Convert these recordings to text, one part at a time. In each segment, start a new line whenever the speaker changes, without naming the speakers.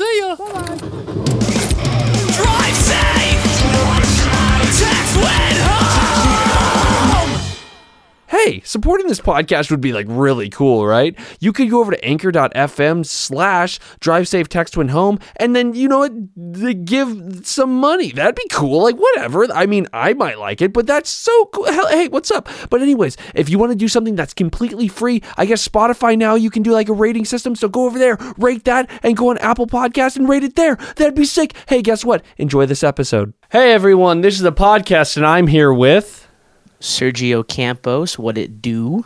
See ya. Bye.
Drive safe. Home.
Hey, supporting this podcast would be like really cool, right? You could go over to anchor.fm slash drive safe text when home and then, you know give some money. That'd be cool. Like, whatever. I mean, I might like it, but that's so cool. Hey, what's up? But, anyways, if you want to do something that's completely free, I guess Spotify now you can do like a rating system. So go over there, rate that, and go on Apple Podcast and rate it there. That'd be sick. Hey, guess what? Enjoy this episode. Hey, everyone. This is the podcast, and I'm here with.
Sergio Campos, what it do?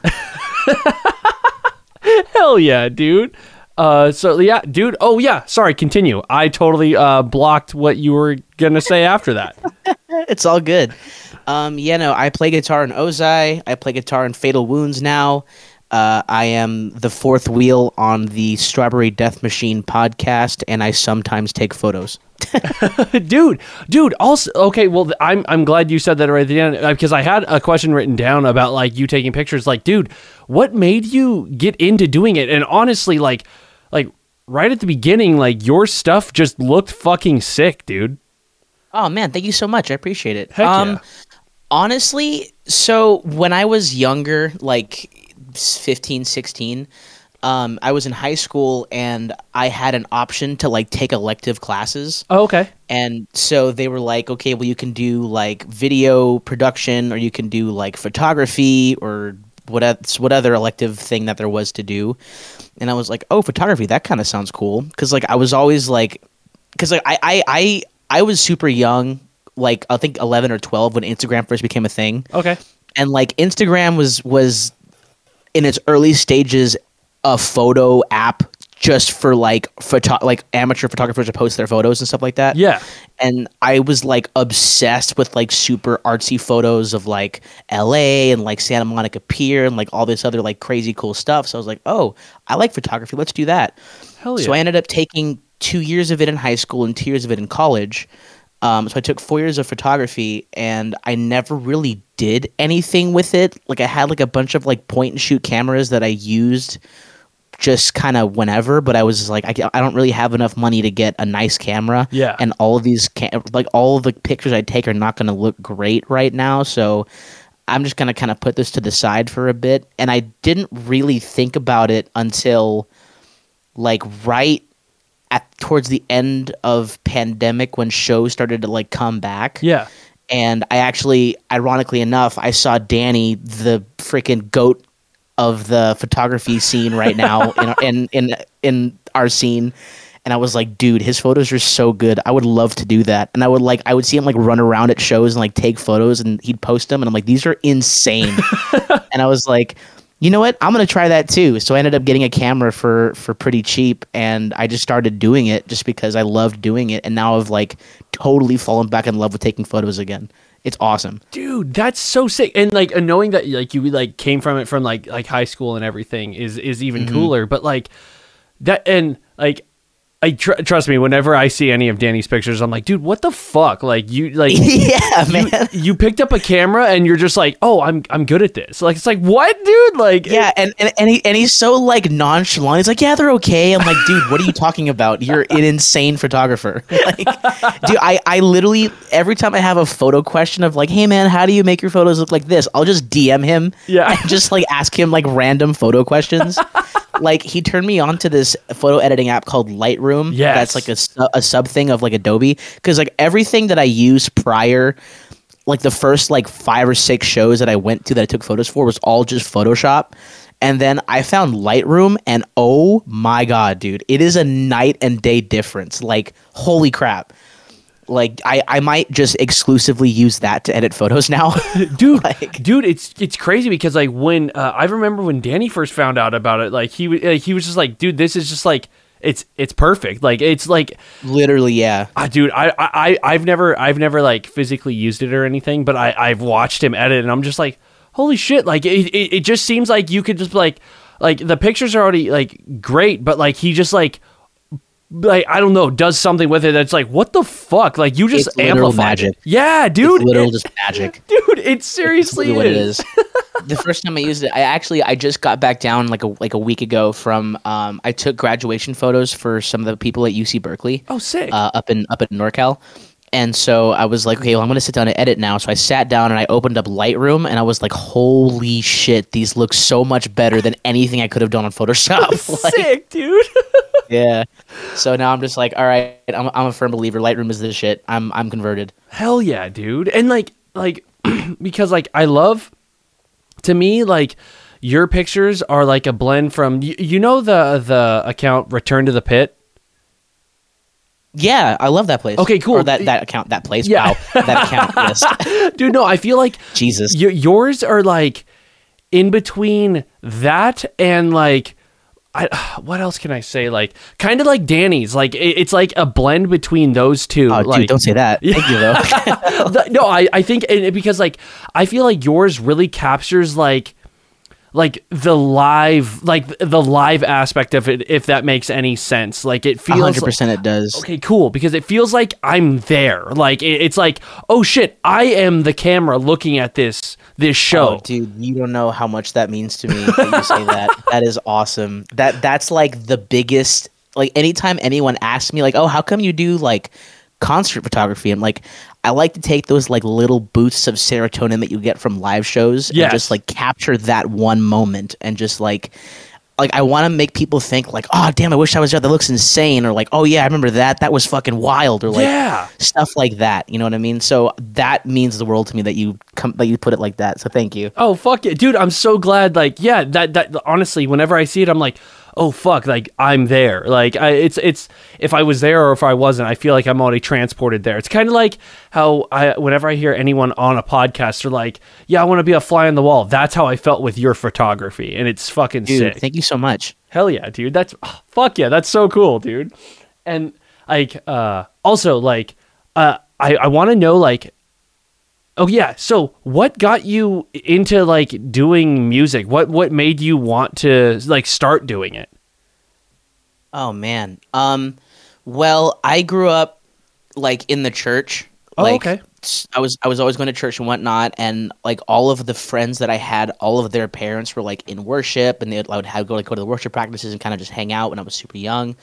Hell yeah, dude. Uh, so yeah, dude. Oh yeah, sorry. Continue. I totally uh blocked what you were gonna say after that.
it's all good. Um, yeah, no, I play guitar in Ozai. I play guitar in Fatal Wounds now. Uh, I am the fourth wheel on the Strawberry Death Machine podcast, and I sometimes take photos.
dude, dude. Also, okay. Well, I'm I'm glad you said that right at the end because I had a question written down about like you taking pictures. Like, dude, what made you get into doing it? And honestly, like, like right at the beginning, like your stuff just looked fucking sick, dude.
Oh man, thank you so much. I appreciate it.
Heck
um
yeah.
honestly, so when I was younger, like 15, 16, um, I was in high school and I had an option to like take elective classes.
Oh, okay.
And so they were like, okay, well, you can do like video production or you can do like photography or what, else- what other elective thing that there was to do. And I was like, oh, photography, that kind of sounds cool. Cause like I was always like, cause like I, I, I, I was super young, like I think 11 or 12 when Instagram first became a thing
Okay.
and like Instagram was was in its early stages a photo app just for like photo like amateur photographers to post their photos and stuff like that.
Yeah.
And I was like obsessed with like super artsy photos of like LA and like Santa Monica Pier and like all this other like crazy cool stuff. So I was like, "Oh, I like photography. Let's do that."
Hell yeah.
So I ended up taking two years of it in high school and two years of it in college. Um, so I took four years of photography, and I never really did anything with it. Like I had like a bunch of like point and shoot cameras that I used just kind of whenever, but I was like, I, I don't really have enough money to get a nice camera.
Yeah.
And all of these, cam- like all of the pictures I take are not going to look great right now. So I'm just going to kind of put this to the side for a bit. And I didn't really think about it until like right at towards the end of pandemic when shows started to like come back
Yeah.
and I actually, ironically enough, I saw Danny, the freaking goat of the photography scene right now in, in in in our scene, and I was like, dude, his photos are so good. I would love to do that, and I would like, I would see him like run around at shows and like take photos, and he'd post them, and I'm like, these are insane, and I was like. You know what? I'm gonna try that too. So I ended up getting a camera for for pretty cheap, and I just started doing it just because I loved doing it, and now I've like totally fallen back in love with taking photos again. It's awesome.
dude that's so sick and like knowing that like you like came from it from like like high school and everything is is even mm-hmm. cooler but like that and like I tr- trust me. Whenever I see any of Danny's pictures, I'm like, dude, what the fuck? Like you, like
yeah, man.
you picked up a camera and you're just like, oh, I'm I'm good at this. Like it's like what, dude? Like
Yeah, and, and and he and he's so like nonchalant. He's like, "Yeah, they're okay." I'm like, "Dude, what are you talking about? You're an insane photographer." Like, dude, I I literally every time I have a photo question of like, "Hey, man, how do you make your photos look like this?" I'll just DM him.
Yeah.
and just like ask him like random photo questions. like he turned me on to this photo editing app called Lightroom.
Yeah,
that's like a a sub thing of like Adobe because like everything that I used prior like the first like five or six shows that I went to that I took photos for was all just Photoshop. And then I found Lightroom and oh my god, dude, it is a night and day difference. Like holy crap. Like I, I might just exclusively use that to edit photos now.
dude
Like-
dude it's it's crazy because like when uh, i remember when danny first found out about it like he was like, he was just like dude this is just like it's it's perfect like it's like
Literally, yeah.
ah, dude I, I I- i've never i've never like physically used it or anything but i i've watched him edit and i'm just like holy shit like it, it, it just seems like you could just like like the pictures are already like great but like he just like like I don't know, does something with it that's like, what the fuck? Like you just
It's
amplified
magic.
it. Yeah, dude.
it's literal
it-
just magic.
dude, it seriously
Literally what it
is.
the first time I used it, I actually I just got back down like a like a week ago from um I took graduation photos for some of the people at UC Berkeley.
Oh, sick.
Uh, up in up in NorCal. And so I was like, okay, well, I'm going to sit down and edit now. So I sat down and I opened up Lightroom and I was like, holy shit, these look so much better than anything I could have done on Photoshop. Like,
sick, dude.
yeah. So now I'm just like, all right, I'm, I'm a firm believer. Lightroom is the shit. I'm I'm converted.
Hell yeah, dude. And like like because like I love to me like your pictures are like a blend from you, you know the the account Return to the Pit.
Yeah, I love that place.
Okay, cool.
Or that that account, that place.
Yeah.
Wow, that account. Yes.
Dude, no, I feel like
Jesus.
y- yours are like in between that and like I, what else can I say? Like, kind of like Danny's. Like, it, it's like a blend between those two.
Oh,
like,
dude, don't say that. Thank you, though.
No, I, I think it- because like I feel like yours really captures like like the live like the live aspect of it if that makes any sense. Like it feels
hundred
like-
percent, it does.
Okay, cool. Because it feels like I'm there. Like it, it's like, oh shit, I am the camera looking at this this oh, show.
Oh, dude, you don't know how much that means to me that you say that. That is awesome. That that's like the biggest. Like anytime anyone asks me, like, "Oh, how come you do like concert photography?" I'm like, I like to take those like little boosts of serotonin that you get from live shows
Yes.
and just like capture that one moment and just like. Like I want to make people think like, oh damn, I wish I was there. That looks insane, or like, oh yeah, I remember that. That was fucking wild, or like,
Yeah.
stuff like that. You know what I mean? So that means the world to me that you come that you put it like that. So thank you.
Oh fuck it, dude! I'm so glad. Like, yeah, that that honestly, whenever I see it, I'm like, oh fuck, like I'm there. Like, I, it's it's if I was there or if I wasn't, I feel like I'm already transported there. It's kind of like how I whenever I hear anyone on a podcast, they're like, yeah, I want to be a fly on the wall. That's how I felt with your photography, and it's fucking
Dude,
sick.
thank you so much.
Hell yeah, dude. That's oh, fuck yeah. That's so cool, dude. And like, uh, also like, uh, I I want to know like, oh yeah. So what got you into like doing music? What what made you want to like start doing it?
Oh man. Um well, I grew up like in the church.
Oh,
like,
okay.
I was I was always going to church and whatnot, and like all of the friends that I had, all of their parents were like in worship, and they would, I would have go like go to the worship practices and kind of just hang out when I was super young.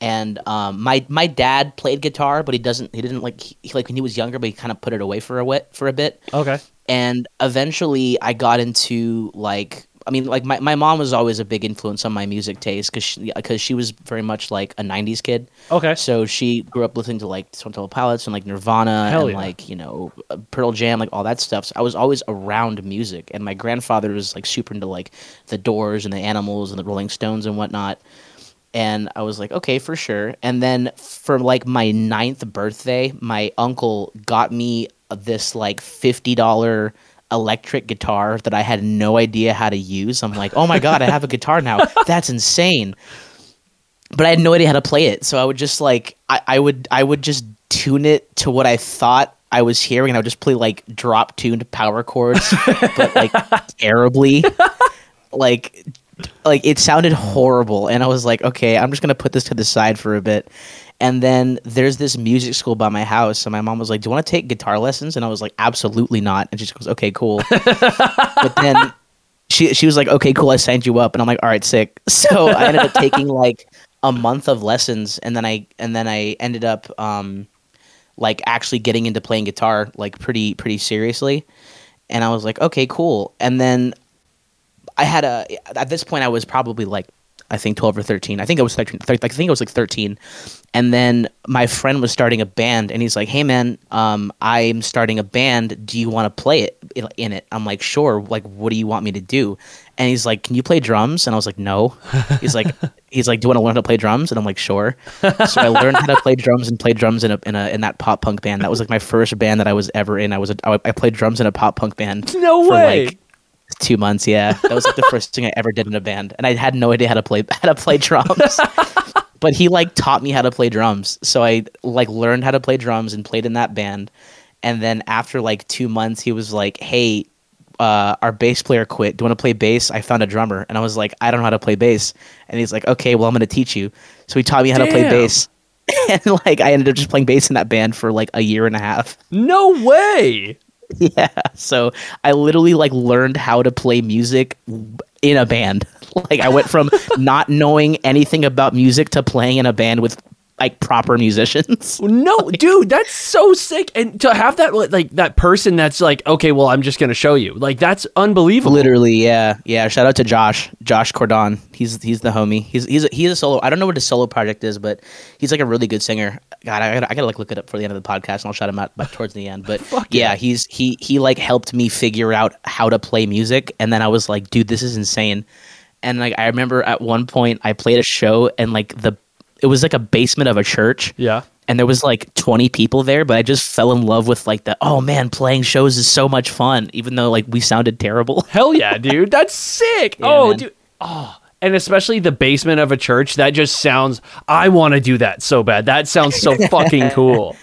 And um, my my dad played guitar, but he doesn't he didn't like he, like when he was younger, but he kind of put it away for a wit for a bit.
Okay.
and eventually I got into like I mean like my, my mom was always a big influence on my music taste because she, cause she was very much like a 90s kid
Okay.
so she grew up listening to like Stone Pilots and like Nirvana
Hell
and
yeah.
like you know uh, Pearl Jam like all that stuff so I was always around music and my grandfather was like super into like the Doors and the Animals and the Rolling Stones and whatnot and I was like, okay, for sure. And then for like my ninth birthday, my uncle got me this like fifty dollar electric guitar that I had no idea how to use. I'm like, oh my god, I have a guitar now. That's insane. But I had no idea how to play it, so I would just like I, I would I would just tune it to what I thought I was hearing, and I would just play like drop tuned power chords, but like terribly like like it sounded horrible and i was like okay i'm just gonna put this to the side for a bit. And then there's this music school by my house and my mom was like do you want to take guitar lessons? And i was like absolutely not. And she just goes okay cool. But then she she was like okay cool i signed you up. And i'm like all right sick. So i ended up taking like a month of lessons and then i and then i ended up um like actually getting into playing guitar like pretty pretty seriously. And i was like okay cool. And then I had a at this point I was probably like I think 12 or 13. I think I was 13. I think I was like 13. And then my friend was starting a band and he's like, "Hey man, um I'm starting a band. Do you want to play it in- it?" I'm like, "Sure. Like what do you want me to do?" And he's like, "Can you play drums?" And I was like, "No." He's like he's like, "Do you want to learn how to play drums?" And I'm like, "Sure." So I learned how to play drums and play drums in a in a in that pop punk band. That was like my first band that I was ever in. I was a, I played drums in a pop punk band.
No way.
like, two months yeah. That was like the first thing i ever did in a band and i had no idea how to play how to play drums. But he like taught me how to play drums. So i like learned how to play drums and played in that band. And then after like two months he was like hey uh, our bass player quit. Do you want to play bass? I found a drummer. And i was like i don't know how to play bass. And he's like okay well i'm going to teach you. So he taught me how to play bass. And like i ended up just playing bass in that band for like a year and a half.
No way.
yeah. So I literally like learned how to play music in a band. Like I went from not knowing anything about music to playing in a band with like proper musicians.
No, dude, that's so sick. And to have that like that person that's like, okay, well, I'm just gonna show you. Like that's unbelievable.
Literally, yeah, yeah. Shout out to Josh, Josh Cordon. He's he's the homie. He's he's a, he's a solo. I don't know what his solo project is, but he's like a really good singer. God, I gotta, I gotta like look it up for the end of the podcast, and I'll shout him out like, towards the end. But yeah,
yeah.
he's he he like helped me figure out how to play music, and then I was like, dude, this is insane. And like I remember at one point I played a show, and like the it was like a basement of a church
Yeah.
and there was like 20 people there but i just fell in love with like the oh man playing shows is so much fun even though like we sounded terrible
Hell yeah, dude. That's sick.
Yeah,
oh,
man.
dude. Oh. And especially the basement of a church, that just sounds I want to do that so bad. That sounds so fucking cool.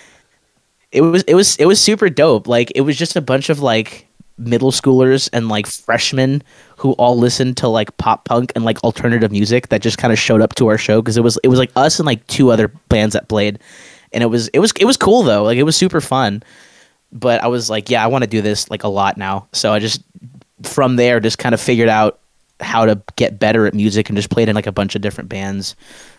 it was it was it was super dope. Like it was just a bunch of like middle schoolers and like freshmen who all listened to like pop punk and like alternative music that just kind of showed up to our show because it was it was like us and like two other bands that played. And it was it was it was cool though. Like it was super fun. But i was like yeah i want to do this like a lot now. So i just from there just kind of figured out how to get better at music and just played in like a bunch of different bands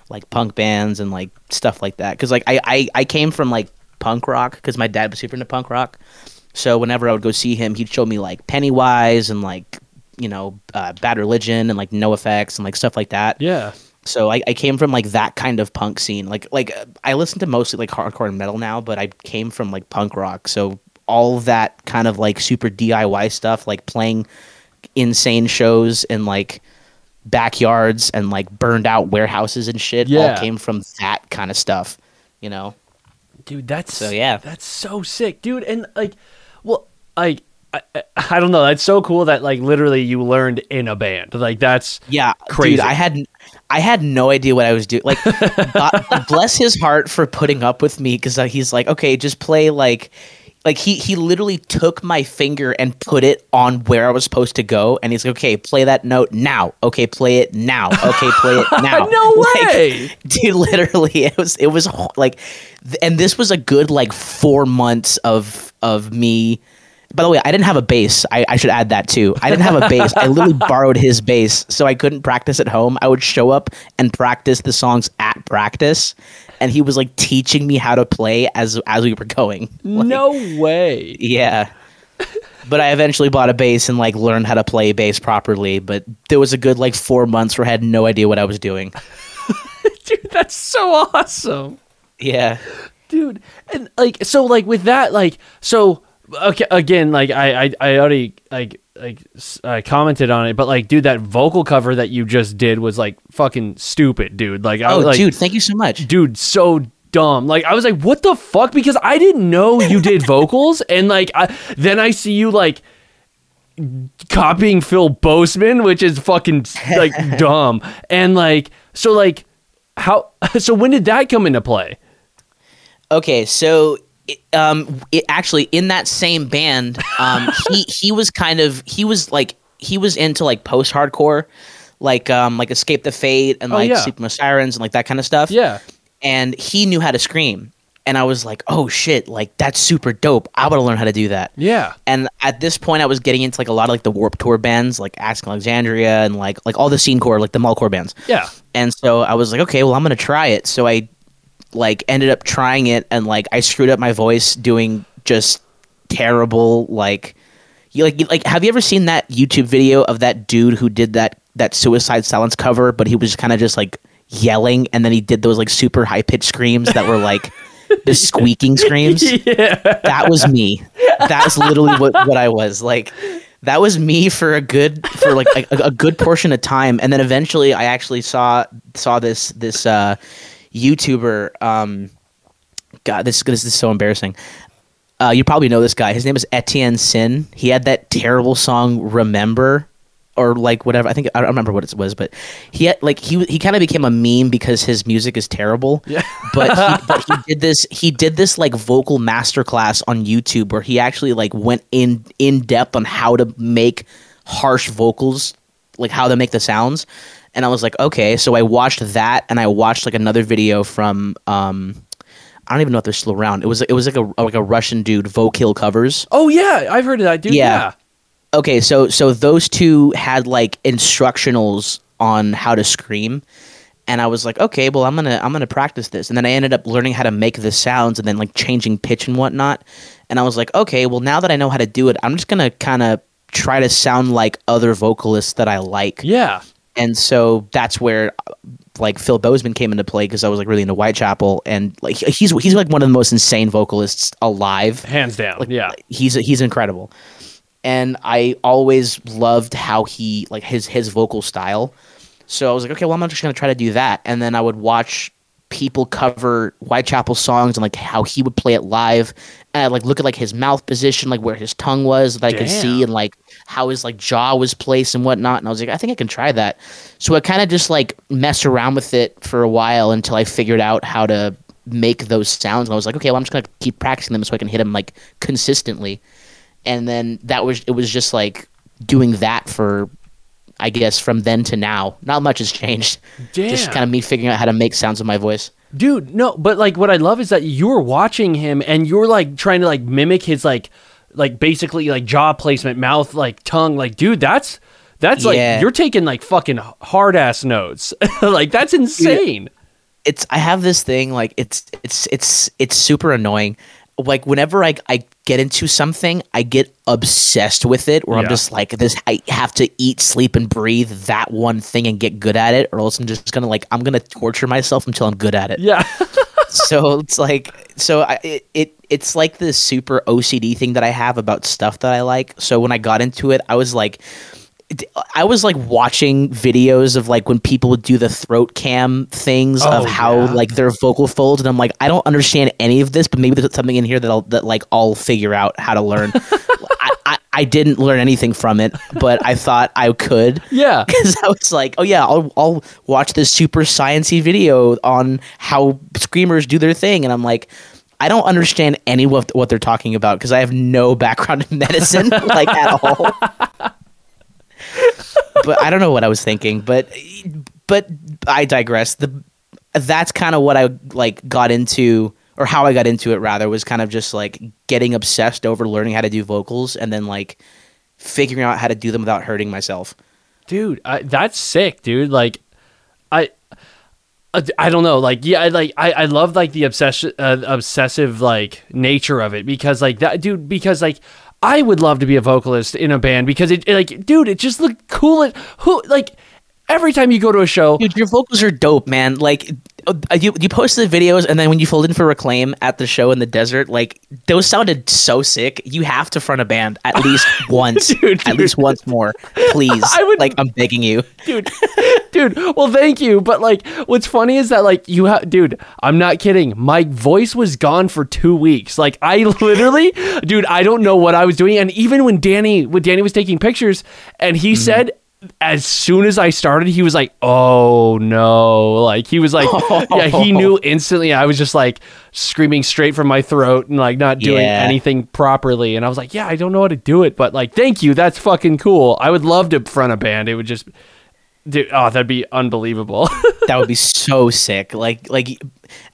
like punk bands and like stuff like that because like I, I i came from like punk rock because my dad was super into punk rock so whenever i would go see him he'd show me like pennywise and like you know uh, bad religion and like NOFX and like stuff like that
Yeah.
so I, I came from like that kind of punk scene. Like like I listen to mostly like hardcore and metal now, but I came from like punk rock. So all that kind of like super DIY stuff, like playing insane shows in like backyards and like burned out warehouses and shit,
Yeah.
all came from that kind of stuff. You know?
Dude, that's
So, yeah.
that's so sick, dude. And like, well, like, I, I, I don't know. That's so cool that like literally you learned in a band. Like that's
Yeah,
Crazy.
dude. I had I had no idea what I was doing. Like, God, bless his heart for putting up with me because uh, he's like, okay, just play like, like he he literally took my finger and put it on where I was supposed to go, and he's like, okay, play that note now. Okay, play it now. Okay, play it now.
No
Like,
way.
dude. Literally, it was it was like, and this was a good like four months of of me. By the way, I didn't have a bass. I, I should add that too. I didn't have a bass. I literally borrowed his bass, so I couldn't practice at home. I would show up and practice the songs at practice, and he was like teaching me how to play as as we were going. Like,
no way.
yeah. But I eventually bought a bass and like learned how to play bass properly. But there was a good like four months where I had no idea what I was doing.
Dude, that's so awesome.
Yeah.
dude and like so like with that like so okay again like i i, I already like like I commented on it but like dude that vocal cover that you just did was like fucking stupid dude. Like i
Oh,
like
dude, thank you so much.
dude so dumb. Like i was like what the fuck? Because i didn't know you did vocals and like I, then i see you like copying phil Bozeman which is fucking like dumb. And like so like how so when did that come into play?
Okay, so it, um, it actually in that same band, um, he he was kind of he was like he was into like post hardcore, like um like Escape the Fate and
Oh,
like
yeah.
Sleeping with Sirens and like that kind of stuff.
yeah
and he knew how to scream, and I was like, oh shit, like that's super dope. I want to learn how to do that.
yeah
And at this point, I was getting into like a lot of like the Warped Tour bands, like Asking Alexandria, and like like all the scene core, like the Mallcore bands.
yeah
And so I was like, okay, well, I'm gonna try it. So I like ended up trying it, and like I screwed up my voice doing just terrible like. You like you- like have you ever seen that YouTube video of that dude who did that that Suicide Silence cover, but he was kind of just like yelling, and then he did those like super high pitched screams that were like the squeaking screams
yeah
that was me. That's literally what, what I was like. That was me for a good for like a, a good portion of time, and then eventually I actually saw saw this this uh, YouTuber. Um, God, this this is so embarrassing. Uh, you probably know this guy. His name is Etienne Sin. He had that terrible song "Remember." Or like whatever. I think I don't remember what it was, but he had like he he kind of became a meme because his music is terrible.
Yeah.
but he, but he did this he did this like vocal masterclass on YouTube where he actually like went in in depth on how to make harsh vocals, like how to make the sounds. And I was like, okay, so I watched that and I watched like another video from um I don't even know if they're still around. It was it was like a like a Russian dude, Vokill covers.
Oh yeah, I've heard of that dude.
Yeah.
Yeah.
Okay, so so those two had like instructionals on how to scream, and I was like, okay, well I'm gonna I'm gonna practice this, and then I ended up learning how to make the sounds and then like changing pitch and whatnot, and I was like, okay, well now that I know how to do it, I'm just gonna kind of try to sound like other vocalists that I like,
Yeah.
And so that's where like Phil Bozeman came into play because I was like really into Whitechapel, and like he's he's like one of the most insane vocalists alive
Hands down.
like
yeah.
he's he's incredible and i always loved how he like his his vocal style so i was like okay well i'm just going to try to do that and then i would watch people cover whitechapel songs and like how he would play it live and I'd, like look at like his mouth position like where his tongue was that i could see and like how his like jaw was placed and whatnot. And i was like i think i can try that. So i kind of just like messed around with it for a while until i figured out how to make those sounds. And i was like okay well i'm just gonna keep practicing them so i can hit them like consistently. And then that was it was just like doing that for i guess from then to now not much has changed just kind of me figuring out how to make sounds with my voice
Dude, no, but like what I love is that you're watching him and you're like trying to like mimic his like like basically like jaw placement, mouth, like tongue. Like, dude, that's that's like you're taking like fucking hard ass notes. like that's insane.
it's i have this thing like it's it's it's it's super annoying like whenever i i get into something i get obsessed with it where
Yeah.
i'm just like this i have to eat sleep and breathe that one thing and get good at it or else i'm just gonna like i'm gonna torture myself until i'm good at it
Yeah.
so it's like so I, it, it it's like this super OCD thing that I have about stuff that I like. So when I got into it, I was like I was like watching videos of like when people would do the throat cam things
Oh,
of how
yeah.
like their vocal folds, and I'm like, I don't understand any of this, but maybe there's something in here that I'll that like I'll figure out how to learn. I, I, I didn't learn anything from it, but I thought I could.
Yeah.
because I was like, oh yeah, I'll I'll watch this super sciency video on how screamers do their thing, and I'm like. I don't understand any of what they're talking about because I have no background in medicine, like at all. But I don't know what I was thinking. But but I digress. The that's kind of what I like got into, or how I got into it. Rather was kind of just like getting obsessed over learning how to do vocals, and then like figuring out how to do them without hurting myself.
dude I, that's sick dude like i I don't know, like yeah, like I, I love like the obsession, uh, obsessive like nature of it because like that dude because like I would love to be a vocalist in a band because it, like dude it just looked cool. It, who like every time you go to a show,
Dude, your vocals are dope, man. Like Uh, you you posted the videos, and then when you filled in for Reclaim at the show in the desert, like those sounded so sick. You have to front a band at least once,
Dude,
at
dude.
least once more, please.
I would-
like I'm begging you.
dude, dude. Well, thank you, but like, what's funny is that like you have, dude. I'm not kidding. My voice was gone for two weeks. Like I literally, dude. I don't know what I was doing. And even when Danny, when Danny was taking pictures, and he mm-hmm. said. As soon as I started, he was like, "Oh no!" Like he was like, "Yeah." He knew instantly. I was just like screaming straight from my throat and like not doing
Yeah.
anything properly. And I was like, "Yeah, I don't know how to do it, but like, thank you. That's fucking cool. I would love to front a band. It would just Dude, oh, that'd be unbelievable.
That would be so sick. Like like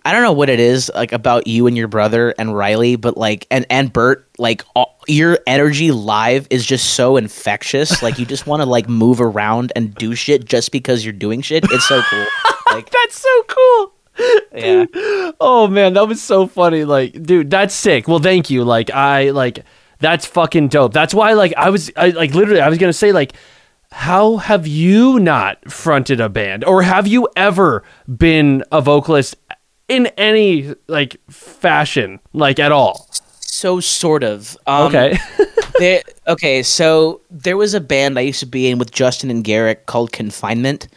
I don't know what it is like about you and your brother and Riley, but like and and Bert, like all, your energy live is just so infectious. Like you just want to like move around and do shit just because you're doing shit. It's so cool. Like
that's so cool.
yeah.
Oh man, that was so funny. Like, dude, that's sick. Well, thank you. Like, I like that's fucking dope. That's why like I was I, like literally I was gonna say like. How have you not fronted a band, or have you ever been a vocalist in any like fashion, like at all?
So sort of. Um,
Okay,
there, okay, so there was a band I used to be in with Justin and Garrick called Confinement,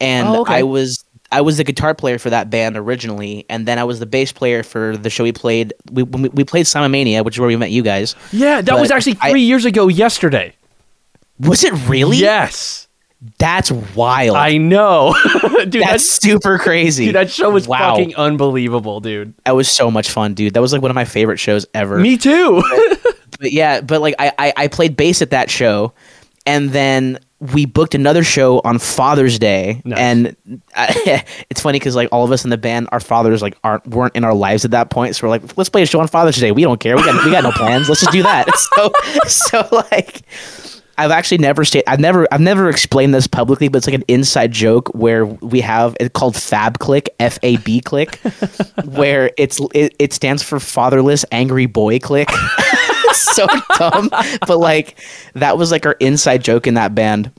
and
Oh, okay.
I was I was the guitar player for that band originally, and then I was the bass player for the show we played. We we, we played Simomania, which is where we met you guys.
yeah, that was
But
actually
I-
three years ago yesterday.
Was it really?
Yes,
That's wild.
I know, dude.
That's
That's
super crazy.
dude. That show was
wow.
fucking unbelievable, dude.
That was so much fun, dude. That was like one of my favorite shows ever.
Me too.
but yeah, but like I, I I played bass at that show, and then we booked another show on Father's Day,
Nice.
and uh, it's funny because like all of us in the band, our fathers like aren't weren't in our lives at that point. So we're like, let's play a show on Father's Day. We don't care. We got we got no plans. Let's just do that. So so like. I've actually never stayed. I've never, I've never explained this publicly, but it's like an inside joke where we have it called Fab Click, F A B Click, where it's it, it stands for Fatherless Angry Boy Click. so dumb, but like that was like our inside joke in that band.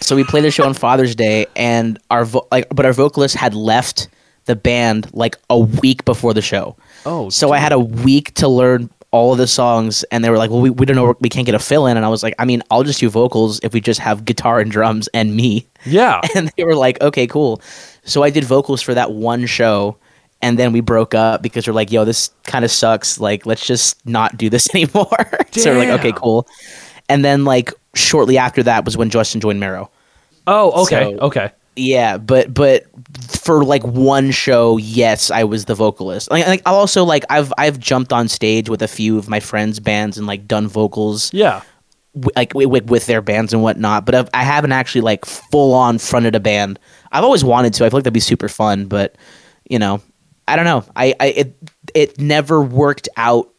So we played the show on Father's Day, and our vo- like, but our vocalist had left the band like a week before the show.
Oh,
so I had a week to learn all of the songs, and they were like, "Well, we, we don't know, we can't get a fill in." And I was like, "I mean, I'll just do vocals if we just have guitar and drums and me."
Yeah.
And they were like, "Okay, cool." So I did vocals for that one show. And then we broke up because we're like, yo, this kind of sucks. Like, let's just not do this anymore. so we're like, okay, cool. And then like shortly after that was when Justin joined Marrow.
Oh, okay.
So-
okay.
Yeah, but but for like one show, yes, I was the vocalist. Like, like I'll also like I've I've jumped on stage with a few of my friends' bands and like done vocals
Yeah.
w- like with, with, their bands and whatnot. But I've, I haven't actually like full on fronted a band. I've always wanted to. I feel like that'd be super fun, but you know, I don't know. I, I it it never worked out.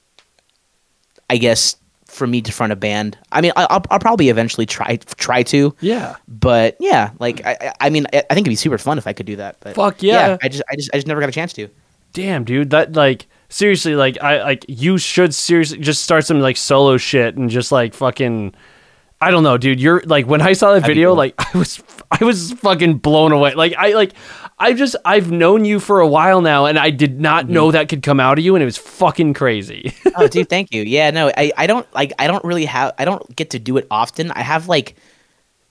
I guess for me to front a band. I mean, I, I'll I'll probably eventually try try to.
Yeah.
But yeah, like I, I- mean, I, I think it'd be super fun if I could do that. But
Fuck yeah.
I just, I just, I just never got a chance to.
Damn, dude. That like seriously, like I like you should seriously just start some like solo shit and just like fucking. I don't know, dude. You're like when I saw that
That'd
video,
cool.
like I was, I was fucking blown away. Like I like, I just I've known you for a while now, and I did not
Mm-hmm.
know that could come out of you, and it was fucking crazy.
oh, dude, thank you. Yeah, no, I, I don't like, I don't really have, I don't get to do it often. I have like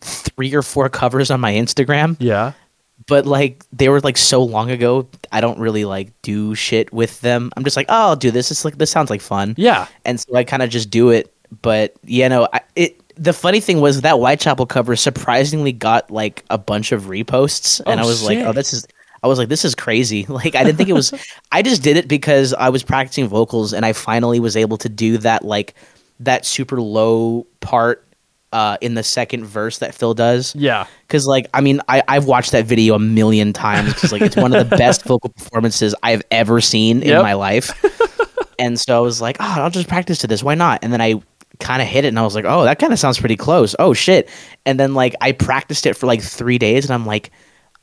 three or four covers on my Instagram,
yeah.
but like they were like so long ago. I don't really like do shit with them. I'm just like, oh, I'll do this. It's like this sounds like fun.
Yeah.
and so I kind of just do it. But yeah, no, I, it. The funny thing was that Whitechapel cover surprisingly got like a bunch of reposts, and
Oh,
I was like, oh, this is. I was like, this is crazy. Like, I didn't think it was. I just did it because I was practicing vocals, and I finally was able to do that like that super low part uh, in the second verse that Phil does.
Yeah.
Because, like, I mean, I, I've watched that video a million times because, like, it's one of the best vocal performances I've ever seen in my life. and so I was like, oh, I'll just practice to this. Why not? And then I kind of hit it and I was like, oh, that kind of sounds pretty close. Oh, shit. And then, like, I practiced it for like three days and I'm like,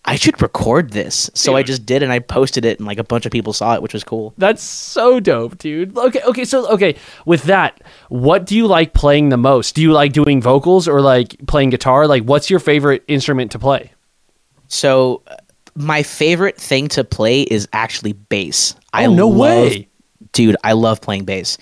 I should record this. So I just did and I posted it and, like, a bunch of people saw it, which was cool.
That's so dope, dude. Okay, okay, so okay, with that, what do you like playing the most? Do you like doing vocals or like playing guitar? Like what's your favorite instrument to play?
So. uh, My favorite thing to play is actually bass. I
Oh, no
love-
way.
dude i love playing bass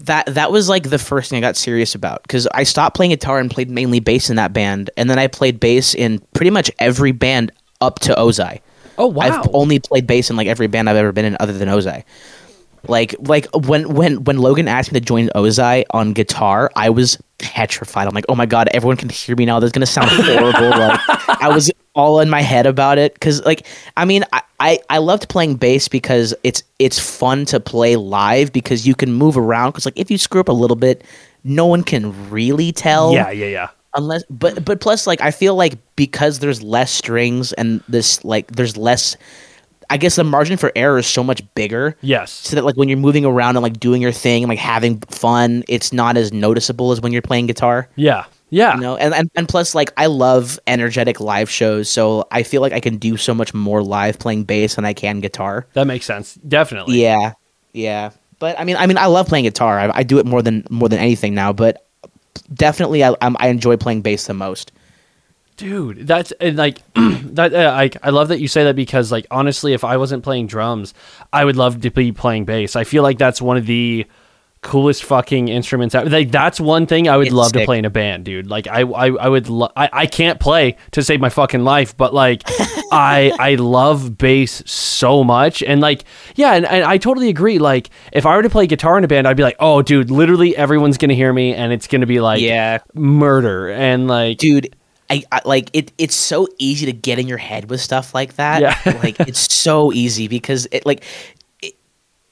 that that was like the first thing i got serious about because i stopped playing guitar and played mainly bass in that band and then i played bass in pretty much every band up to ozai
Oh wow.
i've only played bass in like every band i've ever been in other than ozai like like when when when logan asked me to join ozai on guitar i was petrified. I'm like oh my god everyone can hear me now. This is gonna sound horrible. Like i was all in my head about it. Because like i mean I, I i loved playing bass because it's it's fun to play live because you can move around. Because like if you screw up a little bit no one can really tell.
Yeah, yeah, yeah.
unless but but plus like i feel like because there's less strings and this like there's less i guess the margin for error is so much bigger
Yes.
so that like when you're moving around and like doing your thing and like having fun it's not as noticeable as when you're playing guitar
Yeah. Yeah.
you know and, and and plus like i love energetic live shows so i feel like i can do so much more live playing bass than i can guitar
That makes sense. Definitely.
yeah yeah but i mean i mean i love playing guitar i, I do it more than more than anything now but definitely i I'm, i enjoy playing bass the most
Dude, that's and like that. Uh, I I love that you say that because like honestly, if I wasn't playing drums, I would love to be playing bass. I feel like that's one of the coolest fucking instruments out. Like that's one thing I would
It's
love to play in a band, dude. Like I I, I would lo- I I can't play to save my fucking life, but like I I love bass so much and like yeah, and, and I totally agree. Like if I were to play guitar in a band, I'd be like, oh, dude, literally everyone's gonna hear me, and it's gonna be like
Yeah.
murder and like
dude I, I like it it's so easy to get in your head with stuff like that
Yeah.
like it's so easy because it like it,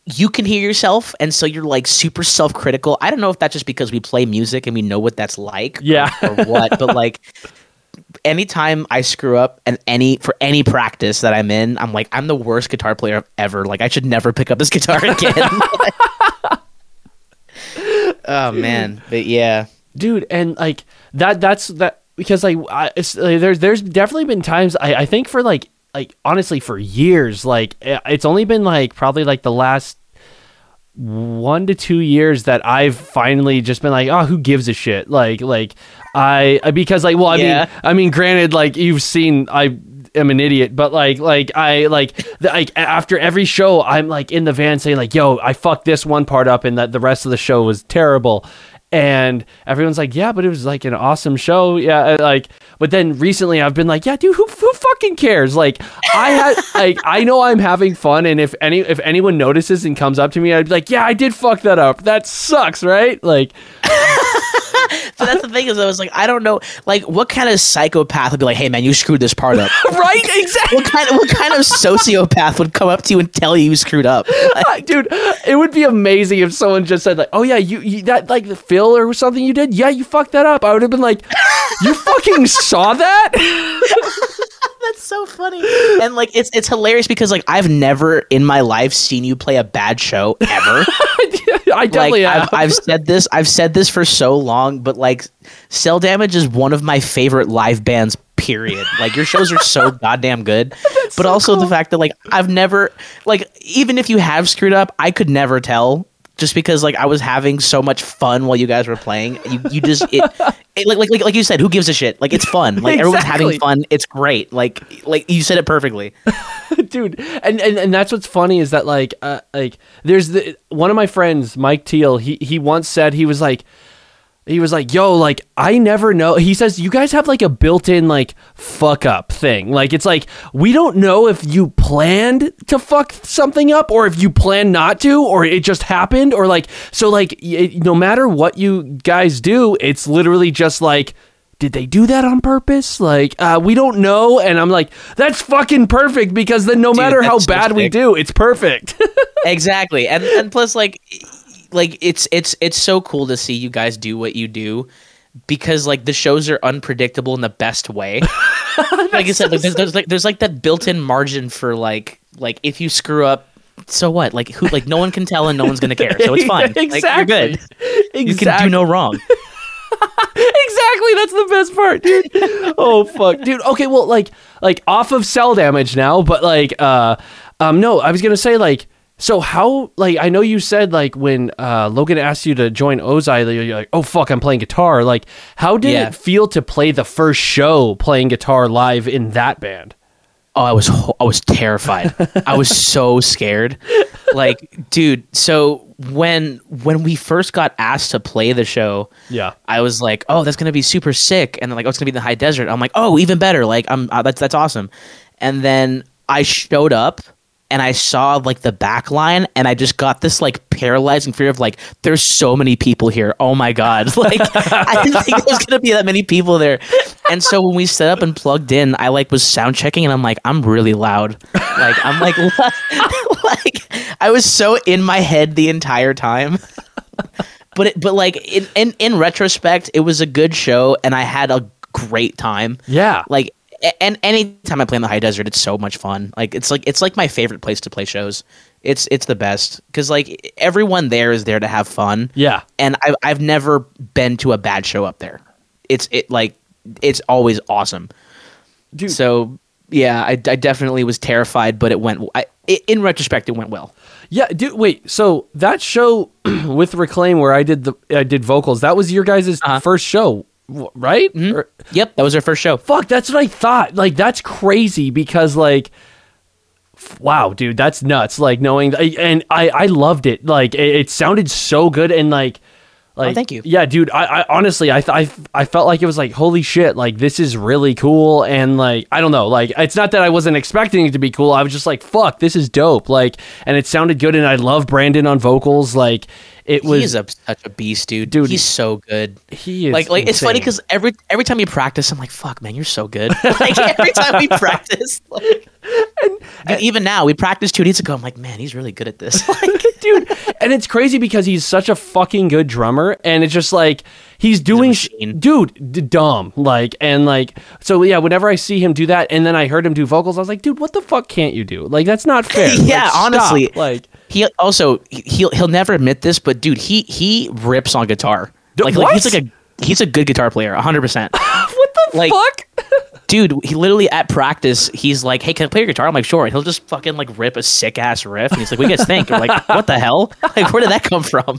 you can hear yourself, and so you're like super self critical. I don't know if that's just because we play music and we know what that's like, or-
Yeah.
or, what, but like. Anytime I screw up and any for any practice that I'm in, I'm like I'm the worst guitar player ever. Like I should never pick up this guitar again. oh man, but yeah,
dude and like that that's that because like I, it's, like, there's there's definitely been times I, I think for like like honestly for years like eh, it's only been like probably like the last one to two years that I've finally just been like, oh, who gives a shit? Like, like I I- because like, well, I
Yeah.
mean, I mean, granted, like you've seen, I am an idiot, but like, like I like the, like after every show, I'm like in the van saying like, yo, I fucked this one part up, and that the rest of the show was terrible. And everyone's like, yeah, but it was like an awesome show. Yeah, uh, like, but then recently I've been like, yeah, dude, who, who fucking cares? Like, I had, like, I know I'm having fun, and if any, if anyone notices and comes up to me, I'd be like, yeah, I did fuck that up. That sucks, right? Like,
So that's the thing is, I was like, I don't know, like, what kind of psychopath would be like, "Hey, man, you screwed this part up."
right? Exactly.
what kind of what kind of sociopath would come up to you and tell you you screwed up?
dude it would be amazing if someone just said like oh yeah you, you that like the fill or something you did yeah you fucked that up i would have been like you fucking saw that
That's so funny. And like, it's it's hilarious because like I've never in my life seen you play a bad show ever.
i
like
definitely have.
I've, I've said this, I've said this for so long, but like, Cell Damage is one of my favorite live bands. Period. Like your shows are so goddamn good, but also the fact that like I've never like even if you have screwed up, I could never tell just because like I was having so much fun while you guys were playing. You you just it, it like, like like like you said, who gives a shit? Like it's fun. Like everyone's having fun. It's great. Like like you said it perfectly.
dude and, and and that's what's funny is that like uh, like there's the one of my friends mike teal he he once said he was like he was like yo like i never know he says you guys have like a built-in like fuck up thing like it's like we don't know if you planned to fuck something up or if you planned not to or it just happened or like so like y- no matter what you guys do it's literally just like did they do that on purpose? Like, uh, we don't know. And I'm like, that's fucking perfect because then no matter how bad we do, it's perfect.
exactly and and plus like like it's it's it's so cool to see you guys do what you do because like the shows are unpredictable in the best way like i said like there's, there's like there's like that built-in margin for like like if you screw up so what like who like no one can tell and no one's gonna care so it's fine like, you're good Exactly. you can do no wrong
exactly. That's the best part, dude. oh fuck, dude. Okay, well, like, like off of cell damage now, but like, uh, um, no, I was gonna say like. So how like I know you said like when uh, Logan asked you to join Ozai you're like oh fuck I'm playing guitar like how did
Yeah.
it feel to play the first show playing guitar live in that band
Oh, I was ho- I was terrified. I was so scared. Like, dude, so when when we first got asked to play the show,
Yeah.
I was like, "Oh, that's gonna be super sick," and then like, "Oh, it's gonna be in the high desert." I'm like, "Oh, even better!" Like, I'm uh, that's that's awesome. And then I showed up and I saw like the back line, and I just got this like paralyzing fear of like, "There's so many people here. Oh my god!" Like, I didn't think there was gonna be that many people there. And so when we set up and plugged in, I like was sound checking, and I'm like, "I'm really loud." Like, I'm like, like I was so in my head the entire time but it, but like in, in in retrospect, it was a good show, and I had a great time.
Yeah.
Like, and anytime I play in the high desert, it's so much fun. Like, it's like it's like my favorite place to play shows. It's it's the best because like everyone there is there to have fun.
Yeah.
and I've I've never been to a bad show up there. It's it like it's always awesome.
Dude.
So yeah, I, I definitely was terrified, but it went. I, in retrospect, it went well.
Yeah, dude. Wait. So that show with Reclaim, where I did the I did vocals, that was your guys'
Uh-huh.
first show, right? Or-
Yep, that was our first show.
fuck, that's what I thought. Like that's crazy because like, wow, dude, that's nuts. Like knowing, and I I loved it. Like it, it sounded so good and like. Like,
Oh, thank you.
Yeah, dude. I, I honestly, I, I, I felt like it was like, holy shit, like this is really cool, and like, I don't know, like, it's not that I wasn't expecting it to be cool. I was just like, fuck, this is dope. Like, and it sounded good, and I love Brandon on vocals. Like, it was
He's a, such a beast, dude.
Dude,
he's so good.
he is
like, like it's funny because every every time you practice, I'm like, "Fuck, man, you're so good." like every time we practice, like, Dude, even now we practiced two days ago. I'm like, man, he's really good at this. like,
dude and it's crazy because he's such a fucking good drummer and it's just like he's doing sh- dude d- dumb like and like so yeah whenever i see him do that and then i heard him do vocals i was like dude what the fuck can't you do like that's not fair
Yeah,
Like, stop.
honestly.
like
he also he'll he'll never admit this, but dude, he he rips on guitar. Like, like he's like a he's a good guitar player, 100. percent
what the
Like-
fuck
Dude, he literally at practice, he's like, "Hey, can I play your guitar?" I'm like, "Sure." And he'll just fucking like rip a sick ass riff, and he's like, "What do you guys think?" I'm like, "What the hell? Like, where did that come from?"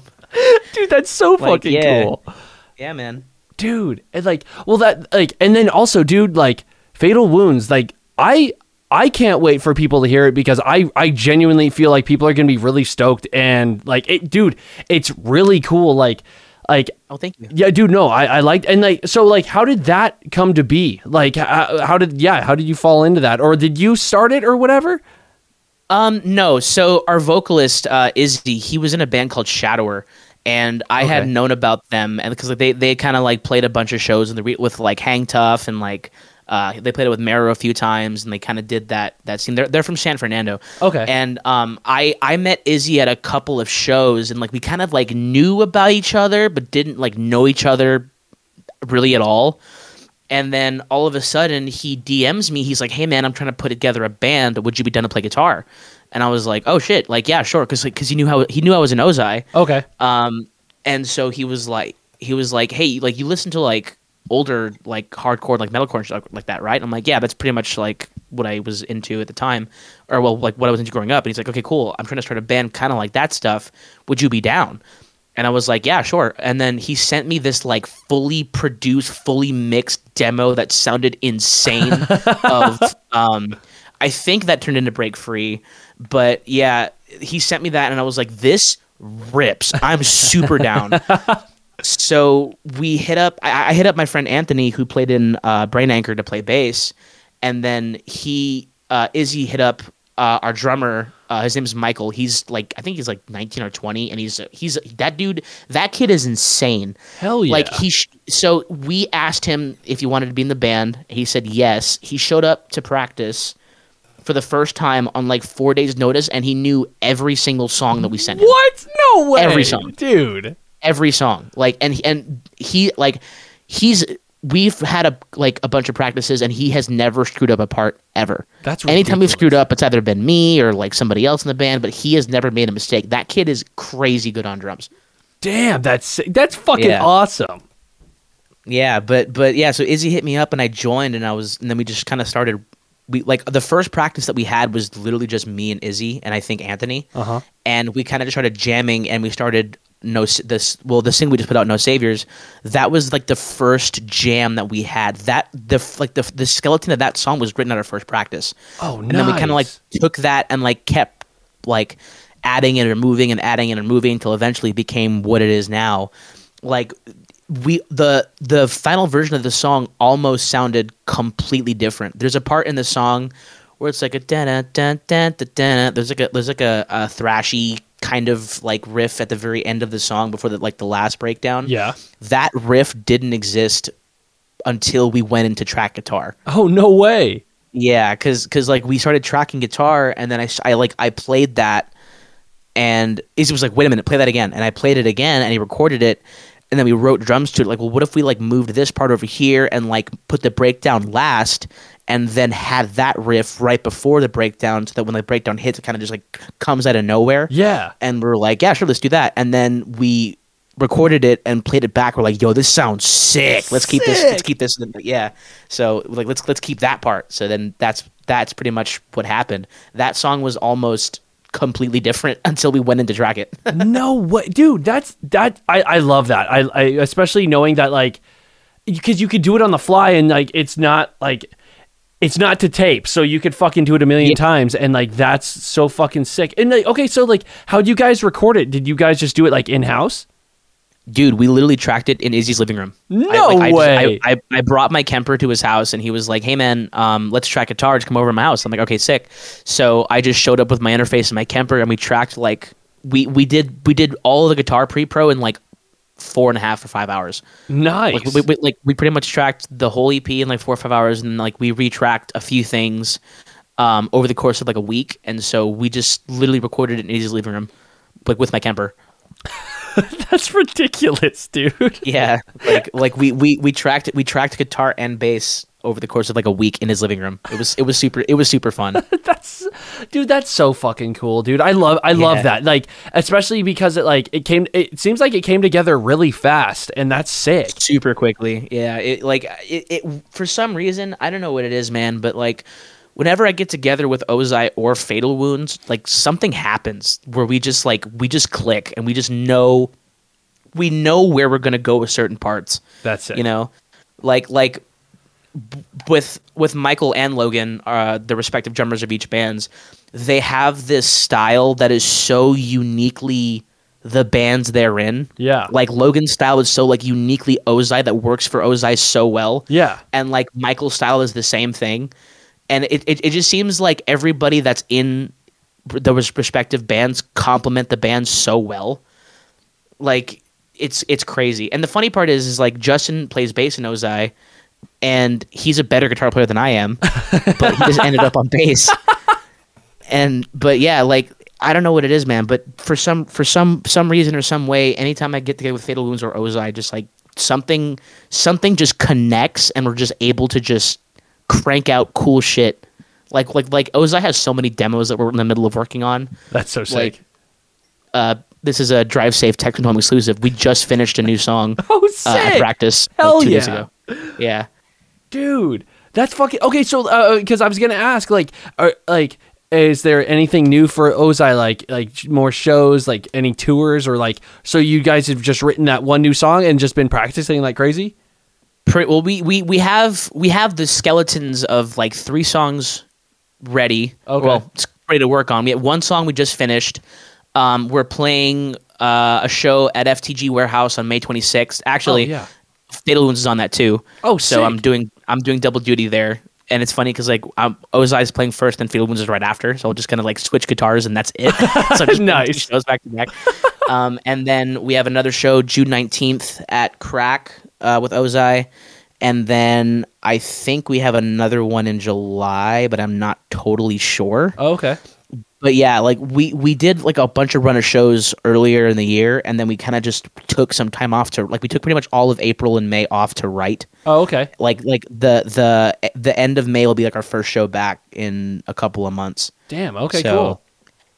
dude that's so fucking
yeah.
cool
Yeah, man.
dude and like well that like and then also dude like fatal wounds like i i can't wait for people to hear it because i i genuinely feel like people are gonna be really stoked and like it dude it's really cool like like
Oh, thank you.
yeah dude no i i liked and like so like how did that come to be like how, how did yeah how did you fall into that or did you start it or whatever
Um, no. So our vocalist uh, Izzy, he was in a band called Shadower, and I had known about them, and because like, they they kind of like played a bunch of shows in the re- with like Hang Tough and like. Uh, they played it with Marrow a few times, and they kind of did that that scene. They're, they're from San Fernando.
Okay.
And um, I I met Izzy at a couple of shows, and like we kind of like knew about each other, but didn't like know each other really at all. And then all of a sudden, he DMs me. He's like, "Hey, man, I'm trying to put together a band. Would you be down to play guitar?" And I was like, "Oh shit! Like, yeah, sure." Because because he knew how he knew I was an Ozai.
okay
Um, and so he was like, he was like, "Hey, like you listen to like older like hardcore like metalcore and stuff like that, right?" I'm like, "Yeah, that's pretty much like what I was into at the time, or well, like what I was into growing up." And he's like, "Okay, cool. I'm trying to start a band, kind of like that stuff. Would you be down?" And I was like, "Yeah, sure." And then he sent me this like fully produced, fully mixed demo that sounded insane. of um, I think that turned into Break Free, but yeah, he sent me that, and I was like, "This rips. I'm super down." so we hit up. I, I hit up my friend Anthony, who played in uh, Brain Anchor, to play bass, and then he uh, Izzy hit up uh, our drummer. Uh, his name is Michael. He's like I think he's like 19 or 20, and he's he's that dude. That kid is insane.
hell yeah
Like he, sh- so we asked him if he wanted to be in the band. He said yes. He showed up to practice for the first time on like four days' notice, and he knew every single song that we sent him.
what no way
Every song.
dude
Every song, like, and and he like he's we've had a like a bunch of practices, and he has never screwed up a part ever.
That's
anytime we've screwed up, it's either been me or like somebody else in the band, but he has never made a mistake. That kid is crazy good on drums.
damn that's that's fucking
Yeah.
awesome
Yeah, but but yeah, so Izzy hit me up and I joined and I was and then we just kind of started we like the first practice that we had was literally just me and Izzy and I think Anthony.
Uh-huh.
And we kind of just started jamming and we started no this well the single we just put out no saviors that was like the first jam that we had. That the like the the skeleton of that song was written at our first practice.
Oh, no.
and then we kind of like took that and like kept like adding and removing and adding and removing until eventually it became what it is now. Like we the the final version of the song almost sounded completely different. There's a part in the song where it's like a da da da da da da there's like a there's like a, a thrashy kind of like riff at the very end of the song before the like the last breakdown.
Yeah.
That riff didn't exist until we went into track guitar.
Oh no way.
Yeah, cuz cuz like we started tracking guitar, and then I I like I played that, and Izzy was like, "Wait a minute, play that again," and I played it again, and he recorded it, and then we wrote drums to it. Like, well, what if we like moved this part over here and like put the breakdown last, and then had that riff right before the breakdown, so that when the breakdown hits, it kind of just like comes out of nowhere.
yeah
And we are like, yeah, sure, let's do that. And then we recorded it and played it back. We're like, yo, this sounds sick. Let's keep this. Let's keep this. Yeah. So like, let's let's keep that part. So then that's that's pretty much what happened. That song was almost completely different until we went into track it.
no way. Dude that's that i i love that. I, I especially knowing that like because you could do it on the fly and like it's not like it's not to tape. So you could fucking do it a million
Yeah.
times and like that's so fucking sick. And like okay so like how'd you guys record it? Did you guys just do it like in-house
Dude, we literally tracked it in Izzy's living room.
No
I, like,
way.
I, just, I, I, I brought my Kemper to his house, and he was like, "Hey man, um, let's track guitar. Just come over to my house." I'm like, "Okay, sick." So I just showed up with my interface and my Kemper, and we tracked like we we did we did all of the guitar pre pro in like four and a half or five hours.
Nice.
Like we, we, like we pretty much tracked the whole EP in like four or five hours, and like we retracked a few things um, over the course of like a week, and so we just literally recorded it in his living room, like with my Kemper.
That's ridiculous, dude.
Yeah, like like we we we tracked we tracked guitar and bass over the course of like a week in his living room. It was it was super it was super fun.
that's dude that's so fucking cool dude i love i love that like especially because it like it came it seems like it came together really fast and that's sick
super quickly. Yeah, it like it, it for some reason I don't know what it is, man, but like whenever I get together with Ozai or Fatal Wounds, like something happens where we just like we just click and we just know we know where we're gonna go with certain parts.
that's it
You know, like like b- with with Michael and Logan, uh, the respective drummers of each bands, they have this style that is so uniquely the bands they're in.
Yeah.
Like Logan's style is so like uniquely Ozai that works for Ozai so well.
Yeah.
And like Michael's style is the same thing. And it, it, it just seems like everybody that's in those respective bands complement the band so well. Like it's it's crazy. And the funny part is is like Justin plays bass in Ozai and he's a better guitar player than I am, but he just ended up on bass. And but yeah, like I don't know what it is, man, but for some for some some reason or some way, anytime I get together with Fatal Wounds or Ozai, just like something something just connects and we're just able to just crank out cool shit. Like like like Ozai has so many demos that we're in the middle of working on.
that's so sick
Like uh this is a drive safe Techno Home exclusive. We just finished a new song
oh
uh, at practice
Hell
like, two days
yeah.
ago. Yeah.
dude that's fucking okay so because i was gonna ask like are, like is there anything new for ozai like like more shows like any tours or like so you guys have just written that one new song and just been practicing like crazy
Pre- well we, we we have we have the skeletons of like three songs ready
Okay.
well it's ready to work on we have one song we just finished um, we're playing uh, a show at ftg warehouse on may 26th actually
Oh, yeah.
fatal wounds is on that too
Oh,
so
sick.
i'm doing i'm doing double duty there and it's funny because like um, Ozai's playing first and Fatal Wounds is right after, so I'll just kind of like switch guitars and that's it. so just
Nice.
shows back to back. um, and then we have another show June nineteenth at Crack uh, with Ozai, and then I think we have another one in July, but I'm not totally sure.
oh, okay
But yeah, like we we did like a bunch of run of shows earlier in the year, and then we kind of just took some time off to like we took pretty much all of April and May off to write.
oh okay
Like like the the the end of May will be like our first show back in a couple of months.
damn okay
So,
cool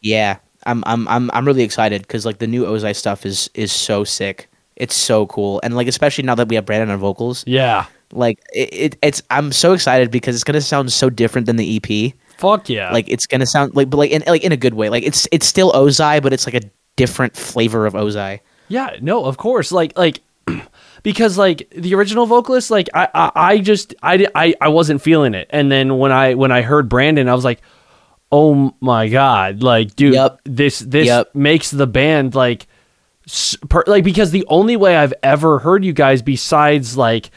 Yeah, I'm I'm I'm I'm really excited because like the new Ozai stuff is is so sick. It's so cool, and like especially now that we have Brandon on vocals,
yeah
like it, it it's I'm so excited because it's gonna sound so different than the EP.
fuck yeah
Like it's gonna sound like but like in like in a good way. Like it's it's still Ozai, but it's like a different flavor of Ozai.
Yeah, no, of course. Like like because like the original vocalist, like I I, I just I, I I wasn't feeling it. And then when I when I heard Brandon, I was like, "Oh my god." Like, dude,
Yep.
this this
Yep.
makes the band like like because the only way I've ever heard you guys besides like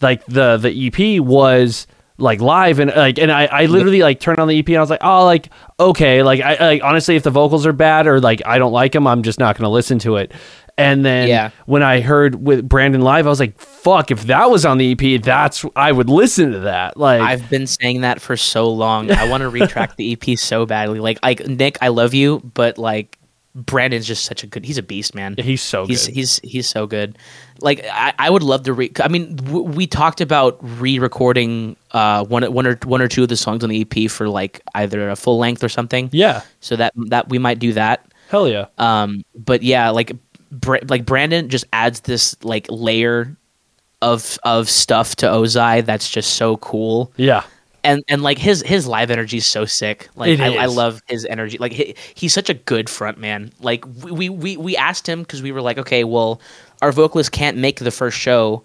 like the the EP was like live and like and I, I literally like turned on the EP and I was like oh like okay like I like honestly if the vocals are bad or like I don't like them I'm just not gonna listen to it and then
Yeah.
when I heard with Brandon live I was like fuck if that was on the EP that's I would listen to that like
I've been saying that for so long. I want to retract the EP so badly. Like like Nick, I love you, but like Brandon's just such a good. He's a beast, man.
he's so
He's
good
he's he's so good. Like I, I would love to re. I mean, w- we talked about re-recording uh one one or one or two of the songs on the EP for like either a full length or something.
yeah
So that that we might do that.
hell yeah
Um, but yeah, like Bra- like Brandon just adds this like layer of of stuff to Ozai that's just so cool
yeah
and and like his his live energy is so sick. Like I, I love his energy. Like he, he's such a good front man. Like we we we asked him because we were like, okay, well, our vocalist can't make the first show.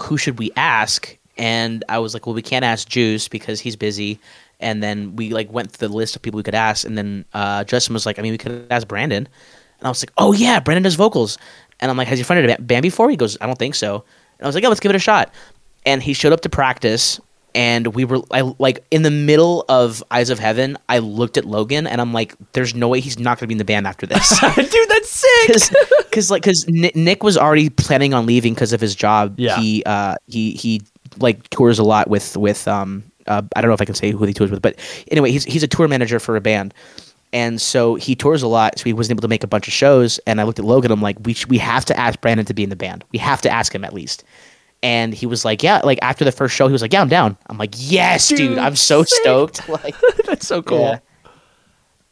Who should we ask? And I was like, well, we can't ask Juice because he's busy. And then we like went through the list of people we could ask, and then uh, Justin was like, I mean, we could ask Brandon. And I was like, oh yeah, Brandon does vocals. And I'm like, has he fronted a band before? He goes, I don't think so. And I was like, yeah, let's give it a shot. And he showed up to practice, and we were I like in the middle of Eyes of Heaven. I looked at Logan, and I'm like, "There's no way he's not going to be in the band after this."
dude, that's sick.
because like because Nick was already planning on leaving because of his job.
Yeah.
He uh he he like tours a lot with with um uh, I don't know if I can say who he tours with, but anyway, he's he's a tour manager for a band. And so he tours a lot, so he wasn't able to make a bunch of shows. And I looked at Logan. I'm like, we sh- we have to ask Brandon to be in the band. We have to ask him at least. And he was like, yeah. Like after the first show, he was like, yeah, I'm down. I'm like, yes, dude.
Dude,
I'm so
sick.
stoked. Like,
that's so cool.
Yeah. it,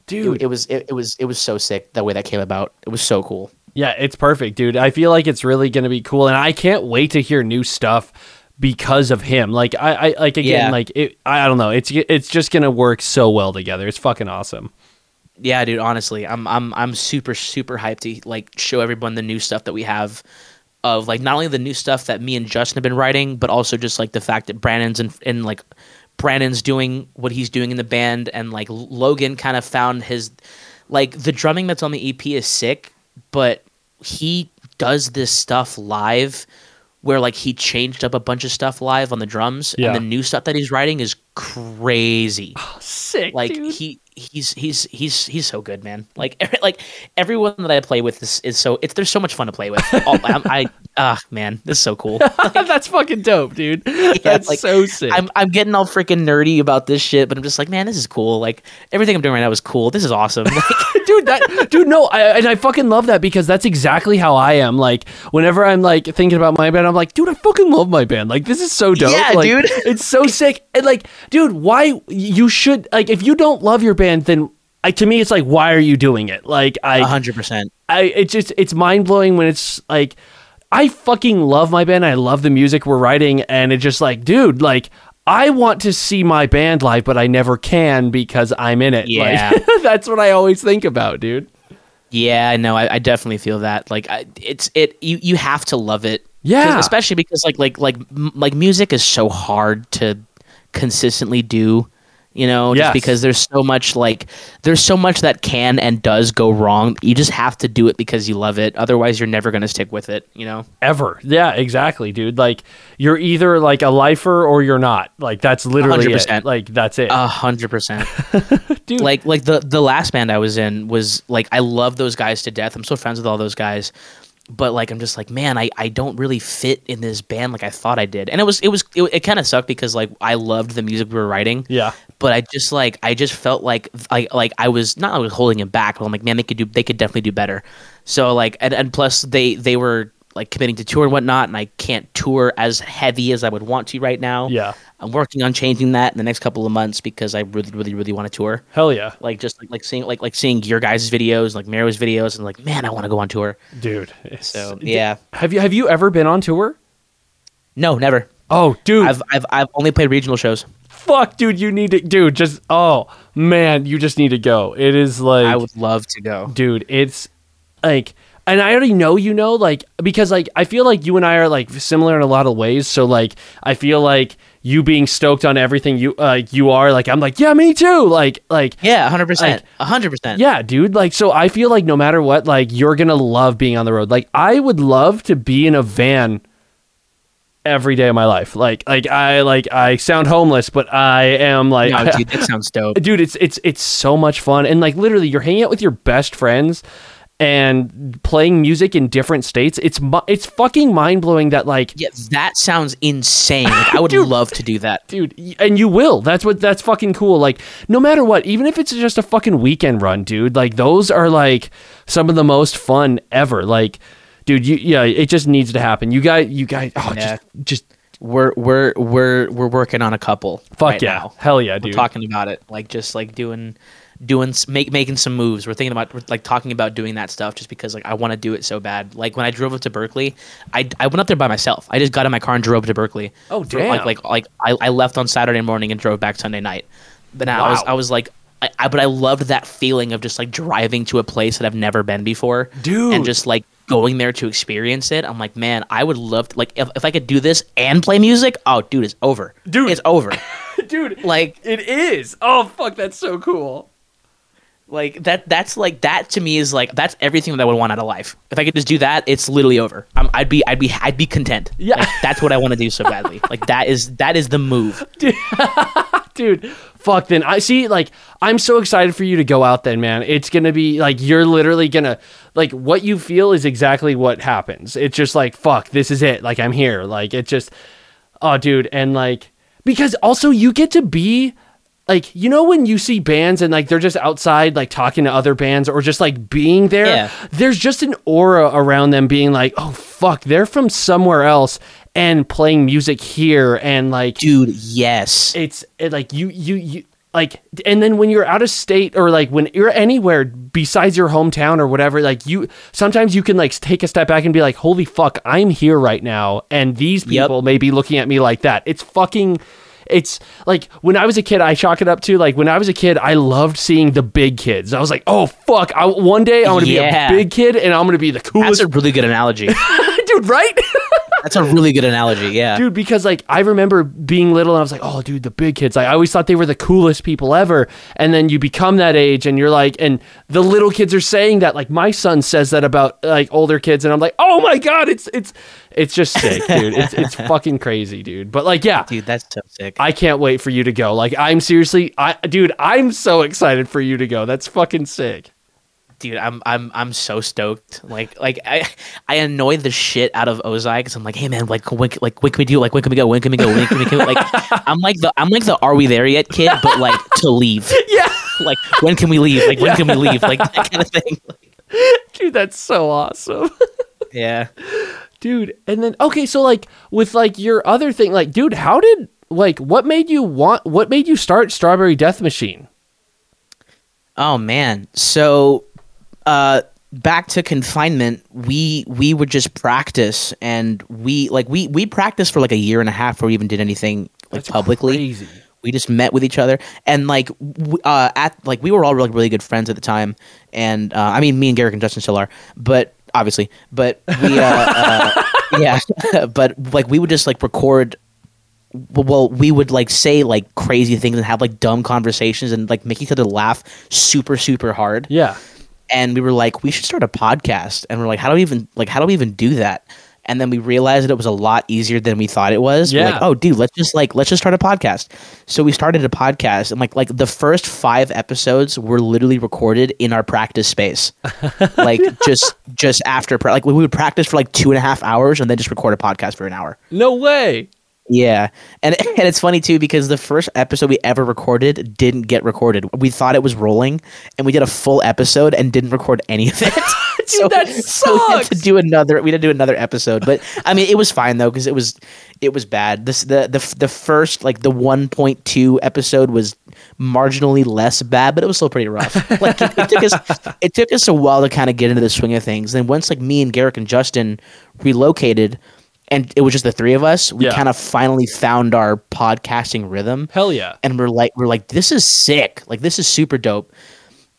Dude,
it was it, it was it was so sick the way that came about. It was so cool.
Yeah, it's perfect, dude. I feel like it's really going to be cool, and I can't wait to hear new stuff because of him. Like I, I like again,
Yeah.
like it, I don't know. It's it's just going to work so well together. It's fucking awesome.
Yeah, dude. Honestly, I'm I'm I'm super super hyped to like show everyone the new stuff that we have. Of like not only the new stuff that me and Justin have been writing, but also just like the fact that Brandon's and and like Brandon's doing what he's doing in the band, and like Logan kind of found his like the drumming that's on the EP is sick, but he does this stuff live where like he changed up a bunch of stuff live on the drums,
Yeah.
and the new stuff that he's writing is crazy.
Sick,
like
dude.
he he's he's he's he's so good man. Like every, like everyone that i play with is, is so it's there's so much fun to play with. All, i ah man this is so cool.
That's fucking dope, dude. that's
like,
so sick.
i'm i'm getting all freaking nerdy about this shit but i'm just like man this is cool. Like everything i'm doing right now is cool. This is awesome. Like,
dude that dude no I, and i fucking love that because that's exactly how i am. Like whenever i'm like thinking about my band i'm like dude i fucking love my band. Like this is so dope.
Yeah,
Like,
dude.
it's so sick. And like dude why you should like if you don't love your band then I, to me it's like why are you doing it like i
100%
I it's just it's mind blowing when it's like I fucking love my band. I love the music we're writing, and it's just like, dude, like I want to see my band live, but I never can because I'm in it. Like,
Yeah.
that's what I always think about, dude.
yeah i know I, I definitely feel that like I, it's it you you have to love it.
Yeah.
especially because like like like m- like music is so hard to consistently do you know just because there's so much like there's so much that can and does go wrong. You just have to do it because you love it. Otherwise you're never going to stick with it you know?
Ever, yeah, exactly, dude. Like you're either like a lifer or you're not. Like that's literally
100%.
Like that's it,
a hundred percent.
Dude.
like like the the last band i was in was like i love those guys to death. I'm so friends with all those guys but like i'm just like man i i don't really fit in this band like i thought i did. And it was it was it, it kind of sucked because like i loved the music we were writing.
Yeah,
but I just like I just felt like I like I was not I was holding it back, but I'm like, man, they could do they could definitely do better. So like and, and plus they they were like committing to tour and whatnot, and I can't tour as heavy as I would want to right now.
Yeah.
I'm working on changing that in the next couple of months because I really really really want to tour.
hell yeah,
Like just like, like seeing like like seeing your guys' videos, like Maro's videos, and like man, I want to go on tour.
dude.
So yeah,
have you have you ever been on tour?
no, never.
Oh, dude,
I've I've I've only played regional shows.
fuck, dude, you need to, dude. Just oh man, you just need to go. It is like
I would love to go.
dude it's like and i already know you know like because like i feel like you and i are like similar in a lot of ways. So like i feel like you being stoked on everything you uh, you are like i'm like yeah me too. Like like
Yeah, hundred percent,
Like,
hundred percent.
yeah dude. Like so i feel like no matter what like you're gonna love being on the road. Like i would love to be in a van every day of my life. Like like i like i sound homeless but i am like
No, dude, that sounds dope.
dude it's it's it's so much fun. And like literally you're hanging out with your best friends and playing music in different states it's mu- it's fucking mind-blowing that like
Yeah, that sounds insane. Like, I would
Dude.
love to do that.
dude and you will that's what that's fucking cool like no matter what even if it's just a fucking weekend run dude like those are like some of the most fun ever like dude you yeah it just needs to happen you guys you guys oh
Yeah.
just just
We're we're we're we're working on a couple.
fuck
right
yeah
now.
hell yeah
We're
dude
talking about it, like just like doing doing make making some moves. We're thinking about we're, like talking about doing that stuff just because like I want to do it so bad. Like when I drove up to Berkeley, I, I went up there by myself. I just got in my car and drove up to Berkeley.
Oh,
For, like
damn.
like like I, I left on Saturday morning and drove back Sunday night. But now I was I was like. I, I, but I loved that feeling of just like driving to a place that I've never been before,
Dude.
and just like going there to experience it. I'm like, man, I would love to, like if, if I could do this and play music. Oh, dude, it's over.
Dude.
it's over.
dude
like
it is oh fuck that's so cool
Like that. That's like that to me is like that's everything that I would want out of life. If I could just do that, it's literally over. i I'd be, I'd be, I'd be content.
Yeah.
Like, that's what I want to do so badly. like that is that is the move.
dude fuck then i see like i'm so excited for you to go out then man it's gonna be like you're literally gonna like what you feel is exactly what happens it's just like fuck this is it like i'm here like it just oh dude and like because also you get to be like you know when you see bands and like they're just outside like talking to other bands or just like being there
Yeah.
there's just an aura around them being like oh fuck they're from somewhere else and playing music here and like
Dude, yes.
it's it, like you you you like and then when you're out of state or like when you're anywhere besides your hometown or whatever like you sometimes you can like take a step back and be like holy fuck i'm here right now and these
Yep.
people may be looking at me like that it's fucking it's like when I was a kid, I chalk it up to like when I was a kid, I loved seeing the big kids. I was like, oh fuck, I, one day I'm gonna
Yeah.
be a big kid and I'm gonna be the coolest.
That's a really good analogy.
dude, right?
That's a really good analogy. Yeah.
dude because like i remember being little and i was like oh dude the big kids like, i always thought they were the coolest people ever and then you become that age and you're like and the little kids are saying that like my son says that about like older kids and i'm like oh my god it's it's it's just sick dude. It's it's fucking crazy dude. But like yeah.
Dude, that's so sick.
I can't wait for you to go. Like I'm seriously I dude, I'm so excited for you to go. That's fucking sick.
dude i'm i'm i'm so stoked. Like like i i annoy the shit out of ozai because i'm like hey man like when like when can we do like when can we go? When can we go? When can we go? Like i'm like the i'm like the are we there yet kid? but like to leave.
Yeah.
like when can we leave? Like when can we leave? Like that kind of thing.
Dude, that's so awesome.
yeah
dude and then okay so like with like your other thing like dude how did like what made you want what made you start strawberry death machine
Oh man. So uh back to confinement, we we would just practice and we like we we practiced for like a year and a half before we even did anything like
That's
publicly.
crazy.
We just met with each other and like w- uh at like we were all really really good friends at the time and uh I mean me and Garrick and Justin still are, but obviously, but we uh, uh yeah, but like we would just like record well we would like say like crazy things and have like dumb conversations and like make each other laugh super super hard.
Yeah.
And we were like we should start a podcast. And we're like how do we even like how do we even do that and then we realized that it was a lot easier than we thought it was. We're
Yeah.
like oh dude let's just like let's just start a podcast. So we started a podcast and like like the first five episodes were literally recorded in our practice space. Like just just after pra- like we would practice for like two and a half hours and then just record a podcast for an hour.
No way
yeah, and and it's funny too because the first episode we ever recorded didn't get recorded. We thought it was rolling, and we did a full episode and didn't record any of it.
Dude, that
we had to do another. We had to do another episode, but I mean, it was fine though because it was it was bad. This the the the first like the one point two episode was marginally less bad, but it was still pretty rough. like it, it took us it took us a while to kind of get into the swing of things. Then once like me and Garrick and Justin relocated. And it was just the three of us. We
Yeah.
kind of finally found our podcasting rhythm.
Hell yeah.
And we're like we're like this is sick. Like this is super dope.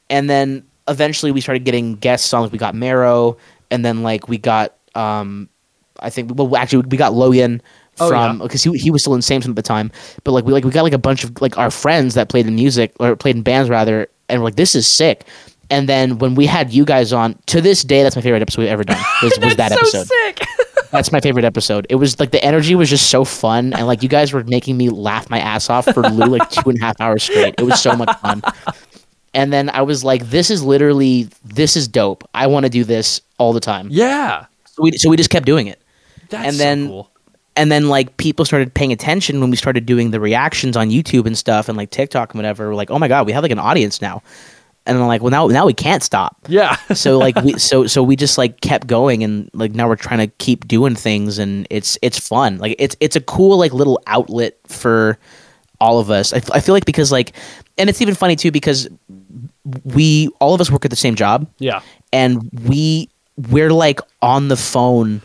And then eventually we started getting guest songs. We got marrow and then like we got um i think well actually we got logan
Oh,
from
yeah.
because he, he was still in samson at the time. But like we like we got like a bunch of like our friends that played in music or played in bands rather and we're like this is sick. And then when we had you guys on to this day that's my favorite episode we've ever done was, was that
so
episode.
sick
that's my favorite episode. It was like the energy was just so fun, and like you guys were making me laugh my ass off for literally like two and a half hours straight. It was so much fun. And then I was like, "This is literally this is dope. I want to do this all the time."
yeah
So we so we just kept doing it,
that's
And
so
then-
cool.
and then like people started paying attention when we started doing the reactions on YouTube and stuff, and like TikTok and whatever. We're like, "Oh my god, we have like an audience now," and I'm like, "Well, now now we can't stop."
yeah.
So like we so so we just like kept going and like now we're trying to keep doing things and it's it's fun. Like it's it's a cool like little outlet for all of us. I, f- I feel like because like and it's even funny too because we all of us work at the same job.
Yeah.
And we we're like on the phone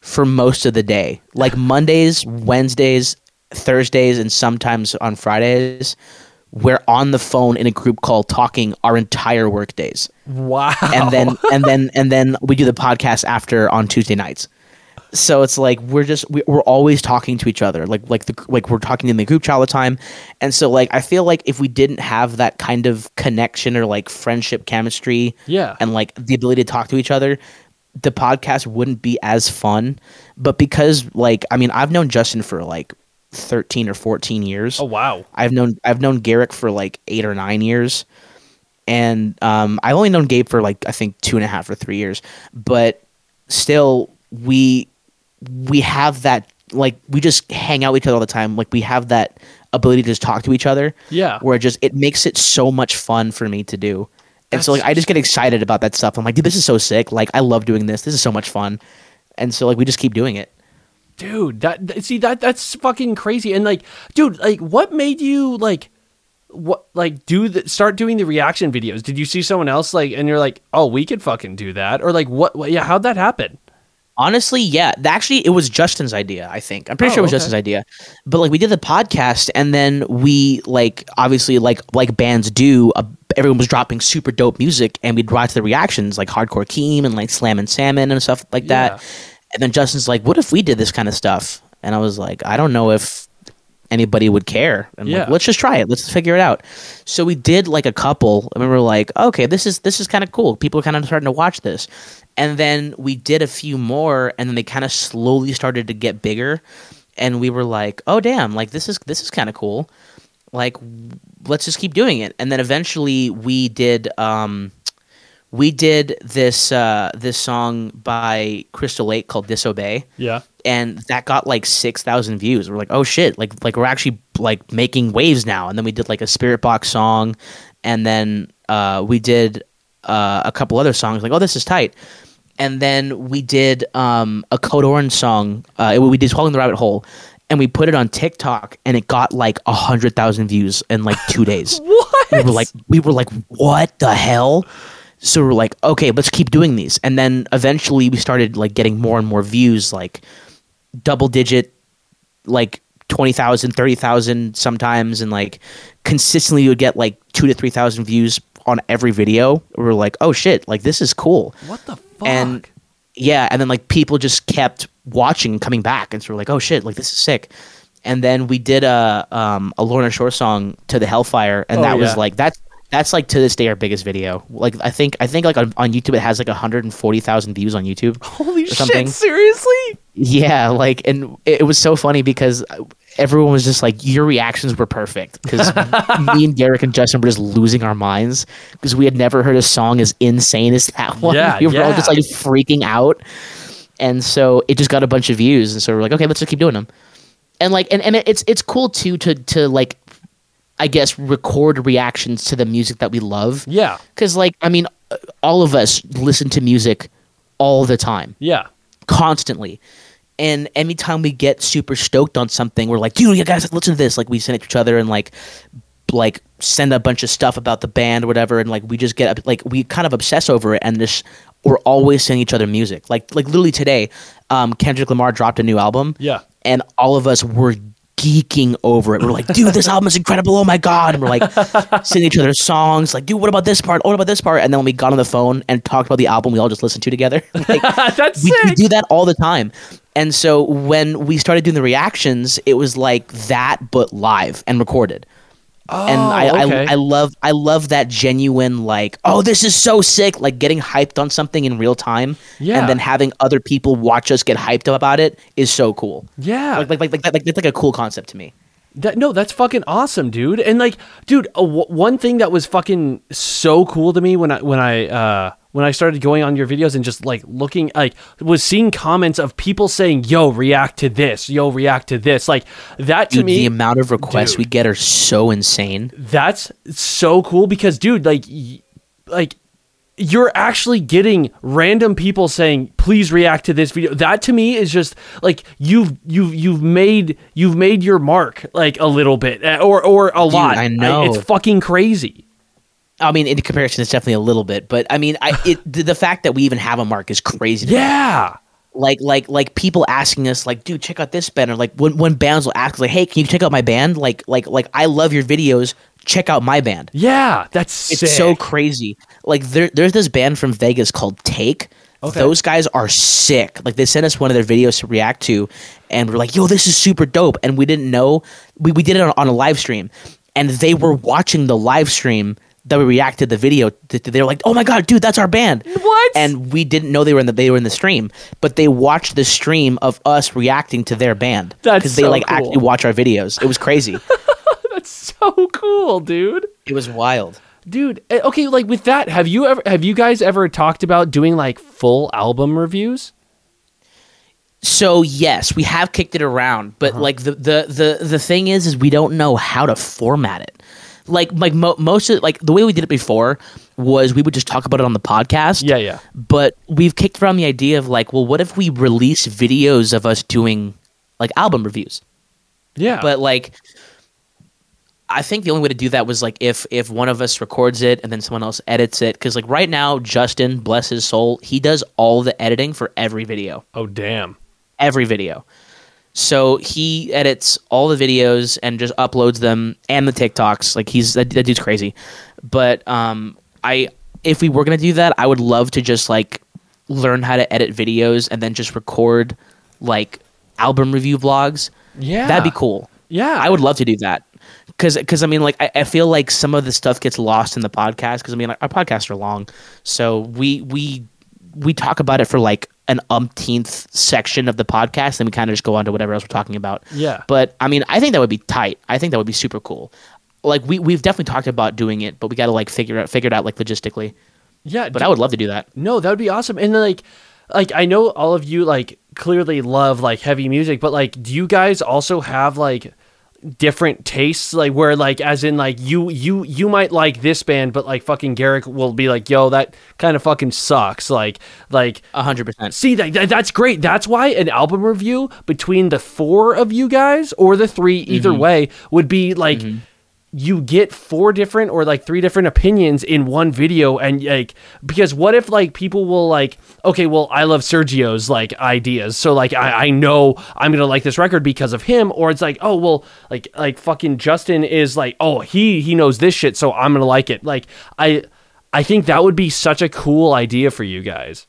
for most of the day. Like mondays wednesdays thursdays and sometimes on fridays we're on the phone in a group call talking our entire work days.
Wow.
And then and then and then we do the podcast after on Tuesday nights. so it's like we're just we, we're always talking to each other. Like like the like we're talking in the group chat all the time. And so like i feel like if we didn't have that kind of connection or like friendship chemistry
Yeah.
and like the ability to talk to each other the podcast wouldn't be as fun. But because like i mean i've known justin for like 13 or 14 years
Oh wow.
I've known I've known Garrick for like eight or nine years, and um, I've only known Gabe for like I think two and a half or three years. But still, we we have that like we just hang out with each other all the time. Like we have that ability to just talk to each other.
Yeah.
where it just it makes it so much fun for me to do. And so like I just get excited about that stuff. I'm like, dude, this is so sick. Like I love doing this. This is so much fun. And so like we just keep doing it.
Dude that see that that's fucking crazy and like dude like what made you like what like do the start doing the reaction videos did you see someone else like and you're like oh we could fucking do that or like what, what yeah how'd that happen
Honestly, yeah. Actually, it was Justin's idea. I think I'm pretty
Oh,
sure it was
okay.
Justin's idea. But like, we did the podcast, and then we like obviously like like bands do. Uh, everyone was dropping super dope music, and we'd watch the reactions like Hardcore Keem and like Slam and Salmon and stuff like
Yeah.
And then Justin's like, "What if we did this kind of stuff?" And I was like, "I don't know if anybody would care. And
Yeah.
like, let's just try it. Let's figure it out. So we did like a couple. And we were like, okay, this is this is kind of cool. People are kind of starting to watch this. And then we did a few more, and then they kind of slowly started to get bigger. And we were like, oh damn, like this is this is kind of cool. Like let's just keep doing it. And then eventually we did um we did this uh this song by Crystal Lake called Disobey.
Yeah.
And that got like 6000 views. We're like oh shit. Like like we're actually like making waves now. And then we did like a Spiritbox song. And then uh we did uh a couple other songs. Like oh this is tight. And then we did um a code orange song. Uh it, we did swallowing the rabbit whole. And we put it on tiktok and it got like a hundred thousand views in like two days.
What?
We were like we were like what the hell so we're like okay let's keep doing these. And then eventually we started like getting more and more views like double digit like 20,000 30,000 sometimes. And like consistently you would get like 2 to 3,000 views on every video. We were like oh shit like this is cool.
What the fuck?
and yeah and then like people just kept watching and coming back. And so we're like oh shit like this is sick. And then we did a um a Lorna Shore song to the Hellfire. And
Oh,
that was like that's that's like to this day our biggest video. Like I think I think like on, on YouTube it has like 140,000 views on YouTube
holy shit seriously?
Yeah like and it, it was so funny because everyone was just like your reactions were perfect. Because me and Garrick and Justin were just losing our minds because we had never heard a song as insane as that one.
Yeah,
we were all just like freaking out. And so it just got a bunch of views and so we're like okay let's just keep doing them. And like and, and it's it's cool too to to like i guess record reactions to the music that we love.
Yeah.
Because like i mean all of us listen to music all the time.
Yeah.
Constantly. And anytime we get super stoked on something we're like dude you guys listen to this. Like we send it to each other and like like send a bunch of stuff about the band or whatever and like we just get like we kind of obsess over it and this we're always sending each other music. Like like literally today um kendrick lamar dropped a new album.
Yeah.
and all of us were geeking over it. We're like dude this album is incredible. Oh my god. And we're like singing each other songs like dude what about this part? What about this part? And then when we got on the phone and talked about the album we all just listened to together. Like
that's
we, we do that all the time. And so when we started doing the reactions, it was like that, but live and recorded. And I,
Oh, okay.
I, I love I love that genuine like oh this is so sick like getting hyped on something in real time
Yeah.
and then having other people watch us get hyped about it is so cool
yeah
like like like like, like that's like a cool concept to me
That no, that's fucking awesome, dude. And like, dude, uh, w- one thing that was fucking so cool to me when I when I uh when I started going on your videos and just like looking like was seeing comments of people saying, "Yo, react to this. Yo, react to this." Like that to
Dude,
me
the amount of requests
Dude.
we get are so insane
that's so cool because dude like y- like you're actually getting random people saying please react to this video. That to me is just like you've you've you've made you've made your mark like a little bit uh, or or a lot.
I know.
it's fucking crazy.
I mean in comparison it's definitely a little bit but I mean I it the, fact that we even have a mark is crazy to me.
yeah.
Like like like people asking us like dude check out this band or like when, when bands will ask like hey can you check out my band? Like like like i love your videos. Check out my band.
Yeah that's
it's
sick.
so crazy like there, there's this band from vegas called take Okay. Those guys are sick. Like they sent us one of their videos to react to, and we're like, "Yo, this is super dope." And we didn't know we, we did it on, on a live stream, and they were watching the live stream that we reacted the video. They were like, "Oh my god, dude, that's our band!"
What?
And we didn't know they were in the they were in the stream, but they watched the stream of us reacting to their band
That's
they
so
like
cool.
actually watch our videos. It was crazy.
That's so cool, dude.
it was wild.
Dude, eh, okay, like with that, have you ever have you guys ever talked about doing like full album reviews?
So yes, we have kicked it around, but
Uh-huh.
like the, the the the thing is, is we don't know how to format it. Like like mo- most of like the way we did it before was we would just talk about it on the podcast.
Yeah, yeah.
But we've kicked around the idea of like, well, what if we release videos of us doing like album reviews?
Yeah.
But like, I think the only way to do that was like if if one of us records it and then someone else edits it. Because like right now, Justin, bless his soul, he does all the editing for every video
oh damn.
every video. So he edits all the videos and just uploads them and the TikToks. Like he's that, that dude's crazy. But um, I if we were gonna do that, I would love to just like learn how to edit videos and then just record like album review vlogs.
Yeah.
That'd be cool.
Yeah.
I would love to do that. Cause, cause I mean, like, I, I feel like some of the stuff gets lost in the podcast. Cause I mean, like, our podcasts are long, so we we we talk about it for like an umpteenth section of the podcast, and we kind of just go on to whatever else we're talking about.
Yeah.
But I mean, I think that would be tight. I think that would be super cool. Like we we've definitely talked about doing it, but we got to like figure out figure it out like logistically.
Yeah.
But I would love to do that.
No, that would be awesome. And then like like I know all of you like clearly love like heavy music, but like do you guys also have like different tastes like where like as in like you you you might like this band but like fucking Garrick will be like yo that kind of fucking sucks like like
A hundred percent.
See that, that- that's great. That's why an album review between the four of you guys or the three, either mm-hmm. way, would be like mm-hmm. You get four different or like three different opinions in one video, and like because what if like people will like okay, well I love Sergio's like ideas, so like I, I know I'm gonna like this record because of him, or it's like oh well like like fucking Justin is like oh he he knows this shit, so I'm gonna like it. Like I I think that would be such a cool idea for you guys.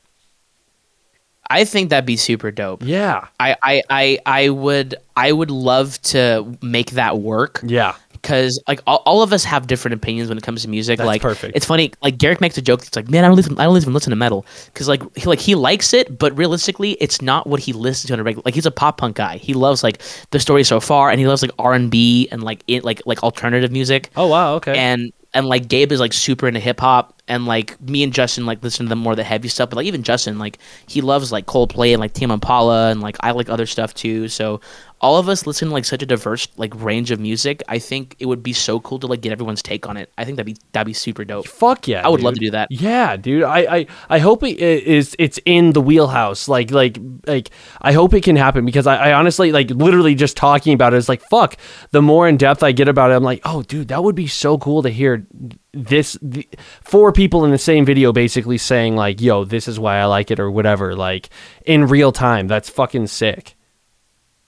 I think that'd be super dope.
Yeah.
I, I, I, I would I would love to make that work.
Yeah.
Because like all, all of us have different opinions when it comes to music.
That's
like
perfect.
It's funny. Like Garrick makes a joke. It's like, man, I don't listen. I don't even listen to metal because like he like he likes it, but realistically, it's not what he listens to on a regular. Like he's a pop punk guy. He loves like the story so far, and he loves like R and B and like it like like alternative music.
Oh wow, okay.
And and like Gabe is like super into hip hop, and like me and Justin like listen to the more the heavy stuff. But like even Justin, like he loves like Coldplay and like Tame Impala, and like I like other stuff too. So all of us listen to like such a diverse like range of music. I think it would be so cool to like get everyone's take on it. I think that'd be that'd be super dope.
Fuck yeah!
I would love to do that.
Yeah, dude. I, I, I hope it is it's in the wheelhouse. Like like like I hope it can happen because I, I honestly like literally just talking about it is like fuck. The more in depth I get about it, I'm like, oh dude, that would be so cool to hear this the, four people in the same video basically saying like, yo, this is why I like it or whatever. Like in real time. That's fucking sick.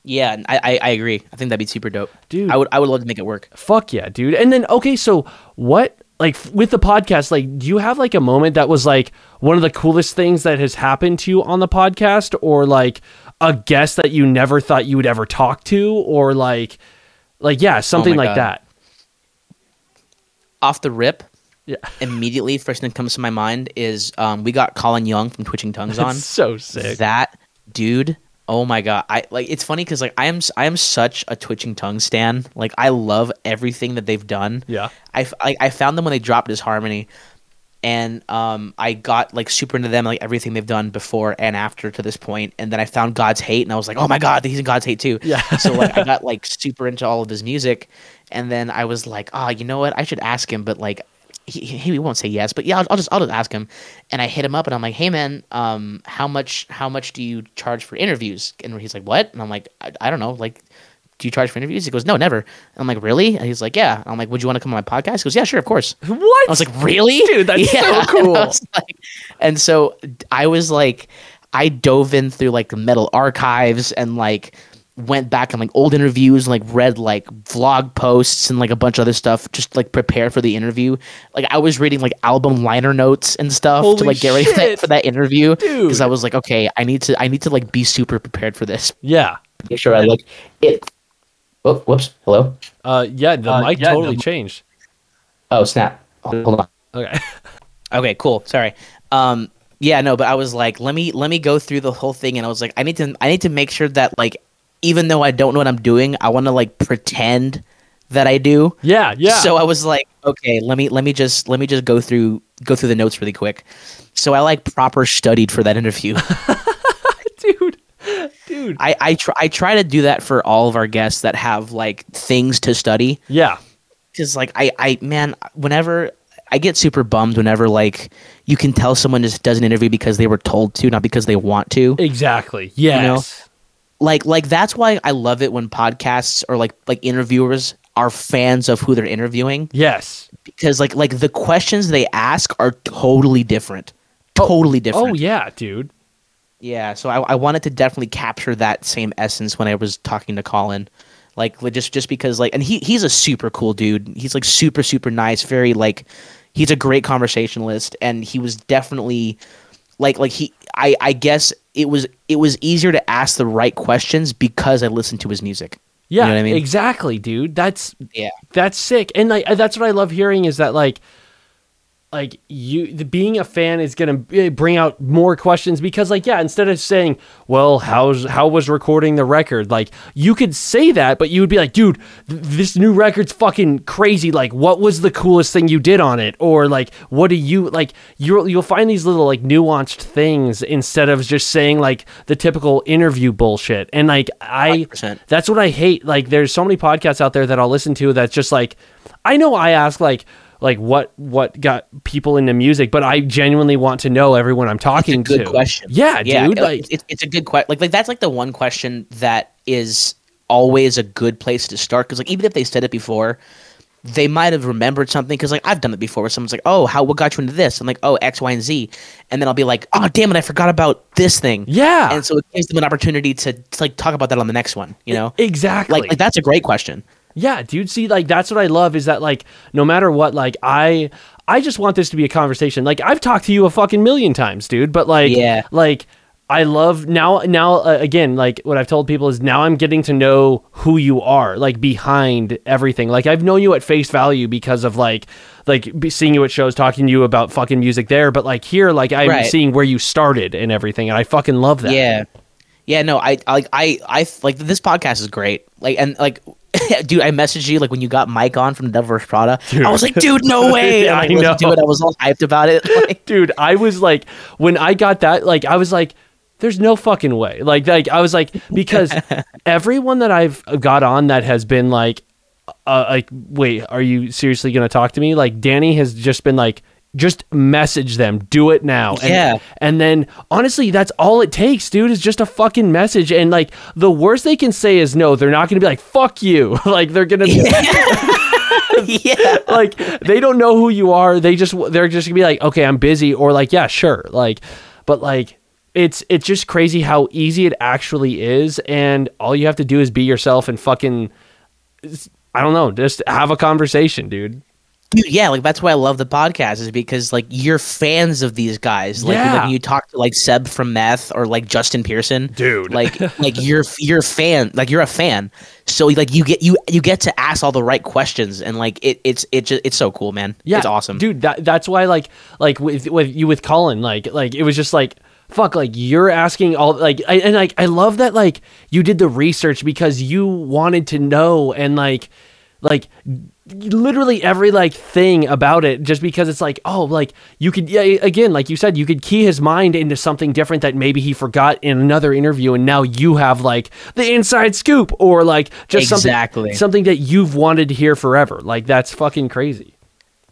Yeah, I, I I agree. I think that'd be super dope,
Dude.
I would I would love to make it work.
Fuck yeah, dude. And then okay, so what like with the podcast, like do you have like a moment that was like one of the coolest things that has happened to you on the podcast or like a guest that you never thought you would ever talk to or like like yeah, something like
God.
that.
Off the rip,
Yeah.
immediately first thing that comes to my mind is um, we got Colin Young from Twitching Tongues on.
So sick.
That dude, oh my god! I like it's funny because like I am I am such a Twitching Tongue stan. Like I love everything that they've done.
Yeah.
I I found them when they dropped Disharmony, and um I got like super into them like everything they've done before and after to this point. And then I found God's Hate, and I was like, oh my god, he's in God's Hate too.
Yeah.
so like I got like super into all of his music, and then I was like, oh, you know what? I should ask him, but like. He, he won't say yes, but yeah, I'll, I'll just I'll just ask him, and I hit him up, and I'm like, "Hey man, um, how much how much do you charge for interviews?" And he's like, "What?" And I'm like, "I, I don't know, like, do you charge for interviews?" He goes, "No, never." And I'm like, "Really?" And he's like, "Yeah." And I'm like, "Would you want to come on my podcast?" He goes, "Yeah, sure, of course."
What?
I was like, "Really,
Dude, that's so cool.
was like- and so I was like, I dove in through like the metal archives and like went back and like old interviews and like read like vlog posts and like a bunch of other stuff just like prepare for the interview. Like I was reading like album liner notes and stuff to like get ready for that, for that interview because I was like, okay, I need to I need to like be super prepared for this.
Yeah.
Make sure I look it. Oh, whoops. Hello.
Uh, yeah, the
Uh,
mic
yeah,
totally
the-
changed.
Oh snap. Hold on.
Okay.
Okay, cool. Sorry. Um yeah, no, but I was like, let me let me go through the whole thing and I was like, I need to I need to make sure that like even though I don't know what I'm doing, I want to like pretend that I do.
Yeah, yeah.
So I was like, okay, let me let me just let me just go through go through the notes really quick. So I like proper studied for that interview.
dude, dude.
I I try I try to do that for all of our guests that have like things to study.
Yeah.
because like I, I man whenever i get super bummed whenever like you can tell someone just does an interview because they were told to not because they want to
Exactly. Yes.
Like like that's why i love it when podcasts or like like interviewers are fans of who they're interviewing
Yes.
because like like the questions they ask are totally different oh, totally oh, different
Oh yeah, dude.
Yeah, so I, I wanted to definitely capture that same essence when I was talking to Colin, like just just because like, and he he's a super cool dude. He's like super super nice, very like, he's a great conversationalist, and he was definitely like like he I I guess it was it was easier to ask the right questions because I listened to his music.
Yeah,
you know what I mean?
exactly, dude. That's
Yeah,
that's sick, and like that's what I love hearing is that like, like you the, being a fan is gonna eh, bring out more questions because like yeah, instead of saying, well, how's how was recording the record, like you could say that, but you would be like, dude, th- this new record's fucking crazy. Like, what was the coolest thing you did on it, or like, what do you like? You'll you'll find these little like nuanced things instead of just saying like the typical interview bullshit, and like I.
100%.
That's what I hate. Like, there's so many podcasts out there that I'll listen to that's just like, I know I ask like, like what what got people into music, but I genuinely want to know everyone I'm talking
it's a good
to.
question.
Yeah,
yeah,
dude.
it-
Like,
it's, it's a good question. Like like that's like the one question that is always a good place to start because like even if they said it before, they might have remembered something because like I've done it before where someone's like, "Oh, how what got you into this?" I'm like, "Oh, X, Y, and Z," and then I'll be like, "Oh, damn it, I forgot about this thing."
yeah,
and so it gives them an opportunity to, to like talk about that on the next one. You know,
exactly.
like like that's a great question.
Yeah, dude. See, like that's what I love is that like no matter what, like I I just want this to be a conversation. Like I've talked to you a fucking million times, dude. But like,
Yeah.
like I love now. Now uh, again, like what I've told people is now I'm getting to know who you are, like behind everything. Like I've known you at face value because of like like seeing you at shows, talking to you about fucking music there. But like here, like I'm
Right.
seeing where you started and everything, and I fucking love that.
Yeah. Yeah, no, I I like I I like this podcast is great. Like and like dude, I messaged you like when you got Mike on from the Devil Wears Prada. I was like, dude, no way.
Yeah,
and, like,
I know.
I was all hyped about it. Like,
dude i was like when i got that like i was like there's no fucking way like like i was like because everyone that i've got on that has been like uh, like wait are you seriously gonna talk to me like danny has just been like just message them do it now and,
Yeah.
and then honestly that's all it takes dude is just a fucking message and like the worst they can say is no they're not gonna be like fuck you like they're gonna be
yeah.
like they don't know who you are. They just they're just gonna be like, okay, I'm busy, or like, yeah, sure. Like, but like it's it's just crazy how easy it actually is, and all you have to do is be yourself and fucking I don't know, just have a conversation, dude.
Dude, yeah, like that's why I love the podcast is because like you're fans of these guys. Like,
Yeah.
when you talk to like Seb from Meth or like Justin Pearson,
Dude.
Like like you're you're a fan. Like you're a fan. So like you get you you get to ask all the right questions and like it it's it just it's so cool, man.
Yeah,
it's awesome.
dude. That that's why like like with with you with Colin, like like it was just like fuck, like you're asking all like I, and like I love that like you did the research because you wanted to know and like like literally every like thing about it just because it's like oh like you could yeah again like you said you could key his mind into something different that maybe he forgot in another interview and now you have like the inside scoop or like just
Exactly.
something something that you've wanted to hear forever like that's fucking crazy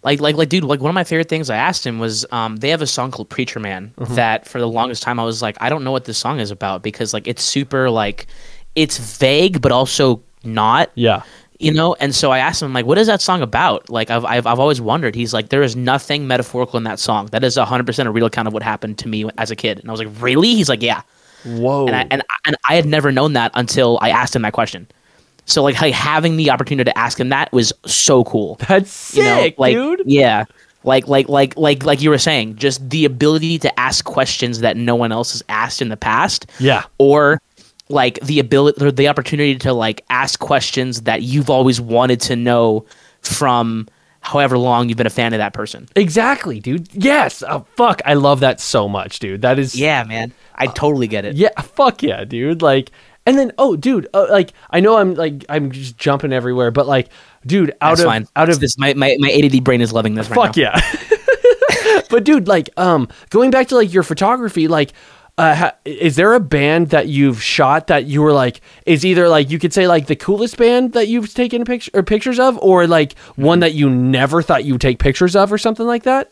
like like like dude like one of my favorite things i asked him was um they have a song called preacher man
Mm-hmm.
that for the longest time i was like i don't know what this song is about because like it's super like it's vague but also not
yeah
you know and so i asked him like what is that song about like i've i've, I've always wondered he's like there is nothing metaphorical in that song that is 100% a real account of what happened to me as a kid and i was like really he's like yeah
Whoa.
and I, and and I had never known that until I asked him that question. So like, like having the opportunity to ask him that was so cool.
That's
You know,
sick,
like
dude.
yeah, like like like like like you were saying, just the ability to ask questions that no one else has asked in the past.
Yeah.
or like the ability or the opportunity to like ask questions that you've always wanted to know from however long you've been a fan of that person.
Exactly, dude. Yes. Oh, fuck. I love that so much, dude. That is.
Yeah, man. I totally get it.
Yeah. Fuck yeah, dude. Like, and then, oh, dude. Uh, like, I know I'm like I'm just jumping everywhere, but like, dude, out
That's
of
fine.
out of
this, my, my my ADD brain is loving this right
fuck
now.
yeah. but dude, like, um, going back to like your photography, like. Uh, ha- is there a band that you've shot that you were like is either like you could say like the coolest band that you've taken a picture or pictures of or like one that you never thought you would take pictures of or something like that?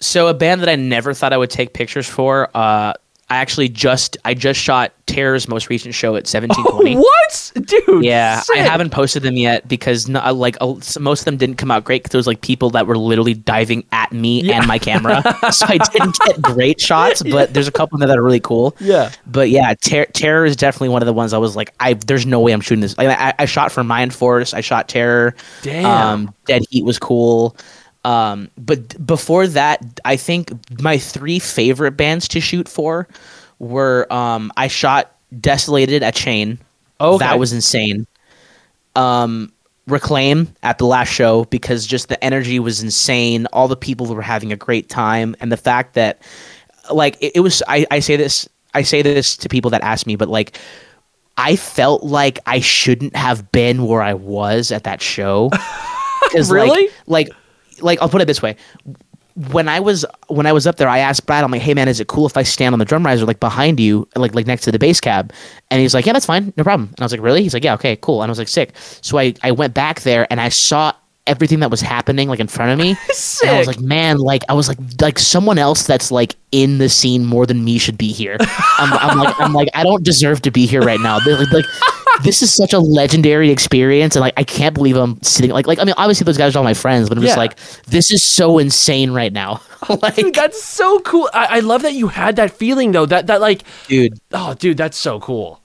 So a band that I never thought I would take pictures for. Uh, I actually just I just shot Terror's most recent show at 1720.
What, dude?
Yeah,
sick.
I haven't posted them yet because no, uh, like uh, most of them didn't come out great because there was like people that were literally diving at me and my camera, so I didn't get great shots. But there's a couple that are really cool.
Yeah.
But yeah, Ter- Terror is definitely one of the ones I was like, I there's no way I'm shooting this. Like I, I shot for Mindforce, I shot Terror.
Damn.
Um, Dead Heat was cool. Um, but before that, I think my three favorite bands to shoot for were um, I shot Desolated at Chain.
Okay.
That was insane. Um, Reclaim at the last show because just the energy was insane. All the people were having a great time, and the fact that, like, it, it was. I, I say this. I say this to people that ask me, but like, I felt like I shouldn't have been where I was at that show.
Really?
Like, like, like, I'll put it this way. When I was when I was up there, I asked Brad, I'm like, "Hey man, is it cool if I stand on the drum riser like behind you, like like next to the bass cab?" And he's like, "Yeah, that's fine, no problem." And I was like, "Really?" He's like, "Yeah, okay, cool." And I was like, "Sick." So I I went back there and I saw everything that was happening like in front of me. And I was like, man, like I was like like someone else that's like in the scene more than me should be here. I'm, I'm like I'm like I don't deserve to be here right now. Like, like this is such a legendary experience, and like I can't believe I'm sitting like like I mean obviously those guys are all my friends, but I'm just
Yeah.
like this is so insane right now. Oh, like
Dude, that's so cool. I, I love that you had that feeling though. That that like,
dude.
oh, dude, that's so cool.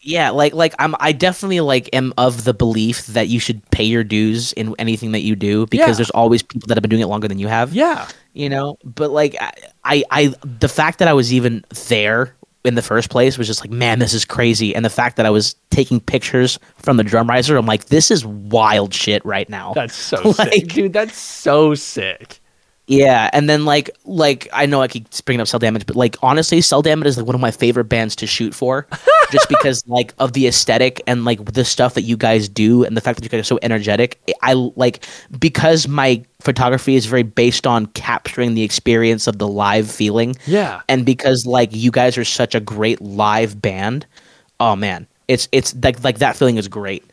Yeah, like like I'm I definitely like am of the belief that you should pay your dues in anything that you do because
Yeah.
there's always people that have been doing it longer than you have.
Yeah.
you know but like I, I i the fact that i was even there in the first place was just like man this is crazy and the fact that i was taking pictures from the drum riser i'm like this is wild shit right now
That's so
Like-
sick, dude. That's so sick.
Yeah and then like like i know i keep bringing up cell damage but like honestly cell damage is like one of my favorite bands to shoot for just because like of the aesthetic and like the stuff that you guys do and the fact that you guys are so energetic i like because my photography is very based on capturing the experience of the live feeling
Yeah.
and because like you guys are such a great live band oh man it's it's like like that feeling is great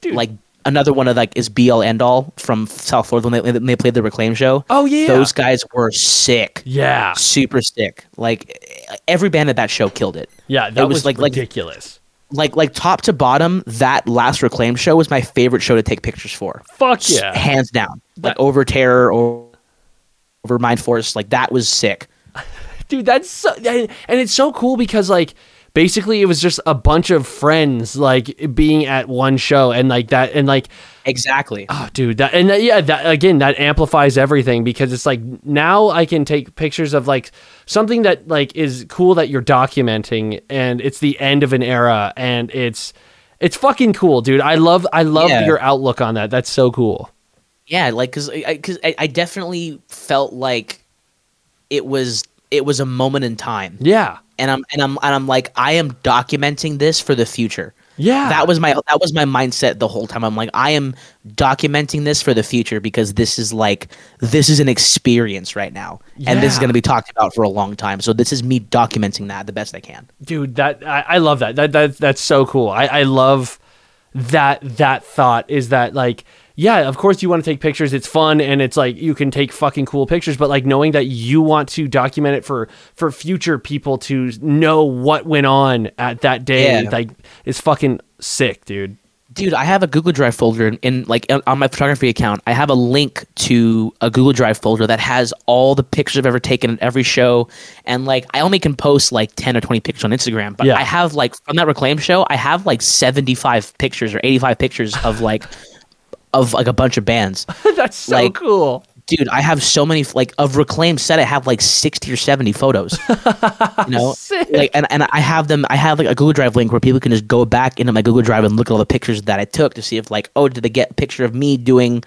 Dude.
like another one of like is BL End All from South Florida when they, when they played the Reclaim show.
Oh, yeah.
those guys were sick,
yeah.
super sick. Like every band at that show killed it.
Yeah. That
it was,
was,
like like
ridiculous.
like like top to bottom. That last Reclaim show was my favorite show to take pictures for,
Fuck yeah.
hands down. Like
That-
over Terror or over Mindforce, like that was sick.
dude that's so and it's so cool because like basically it was just a bunch of friends like being at one show and like that and like
Exactly.
oh dude that and that, yeah that again that amplifies everything because it's like now i can take pictures of like something that like is cool that you're documenting and it's the end of an era and it's it's fucking cool dude i love i love
Yeah.
your outlook on that that's so cool
Yeah, like because I, cause I, I definitely felt like it was it was a moment in time.
yeah
and I'm and I'm and I'm like I am documenting this for the future.
yeah
That was my that was my mindset the whole time. I'm like I am documenting this for the future because this is like this is an experience right now, and this is going to be talked about for a long time. So this is me documenting that the best I can.
dude that I, I love that that that that's so cool i i love that that thought is that like yeah of course you want to take pictures it's fun and it's like you can take fucking cool pictures but like knowing that you want to document it for for future people to know what went on at that day
Yeah.
like is fucking sick dude
dude i have a google drive folder in, in like on- on my photography account i have a link to a google drive folder that has all the pictures i've ever taken at every show and like i only can post like 10 or 20 pictures on instagram but
Yeah.
i have like from that reclaim show i have like 75 pictures or 85 pictures of like of like a bunch of bands.
That's so
Like-
cool.
dude i have so many like of reclaim set i have like 60 or 70 photos. You know? Like and, and i have them i have like a google drive link where people can just go back into my google drive and look at all the pictures that i took to see if like oh did they get a picture of me doing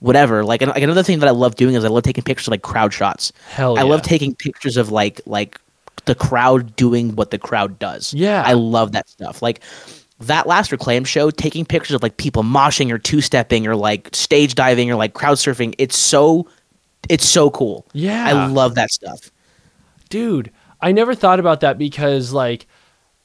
whatever. Like, and, like another thing that i love doing is i love taking pictures of like crowd shots.
Hell
i love taking pictures of like like the crowd doing what the crowd does.
Yeah.
i love that stuff. Like that last reclaim show taking pictures of like people moshing or two-stepping or like stage diving or like crowd surfing it's so it's so cool
Yeah.
i love that stuff
dude i never thought about that because like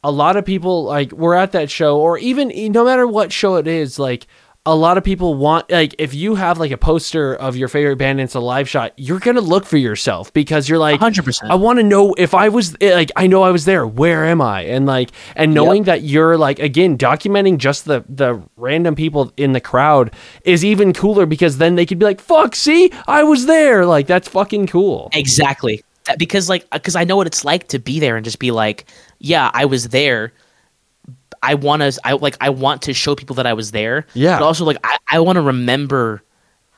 a lot of people like we're at that show or even no matter what show it is like a lot of people want like if you have like a poster of your favorite band and it's a live shot you're gonna look for yourself because you're like
100%.
i want to know if i was eh, like i know i was there where am i and like and knowing that you're like again documenting just the the random people in the crowd is even cooler because then they could be like fuck see i was there like that's fucking cool
Exactly. Because like because I know what it's like to be there and just be like, yeah, I was there. I want to I like I want to show people that I was there.
Yeah.
But also like I, I want to remember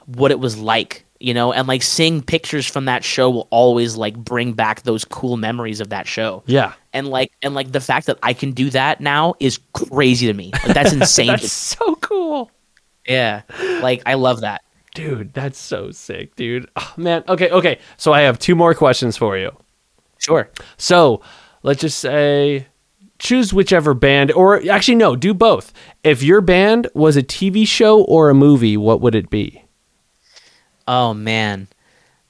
what it was like, you know, and like seeing pictures from that show will always like bring back those cool memories of that show.
yeah
And like and like the fact that I can do that now is crazy to me. Like that's insane.
that's so cool
yeah. Like I love that.
Dude, that's so sick, dude. Oh, man, okay, okay. So I have two more questions for you.
Sure.
So let's just say choose whichever band, or actually, no, do both. If your band was a TV show or a movie, what would it be?
Oh man.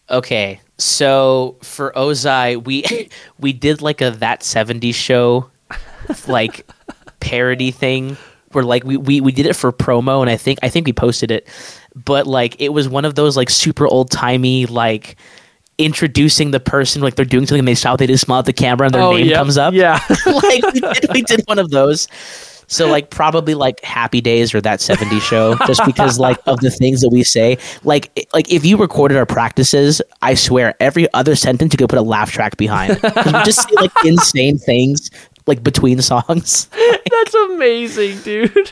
Okay. So for Ozai, we we did like a that 70s show like parody thing where like we, we we did it for promo and I think I think we posted it. But like it was one of those like super old timey like introducing the person like they're doing something and they shout they just smile at the camera and their oh, name
yeah,
comes up.
Oh, Yeah.
like we did, we did one of those. So like probably like Happy Days or that 70 show, just because like of the things that we say. Like like if you recorded our practices, I swear every other sentence you could put a laugh track behind. we just say like insane things like between songs.
that's amazing, dude.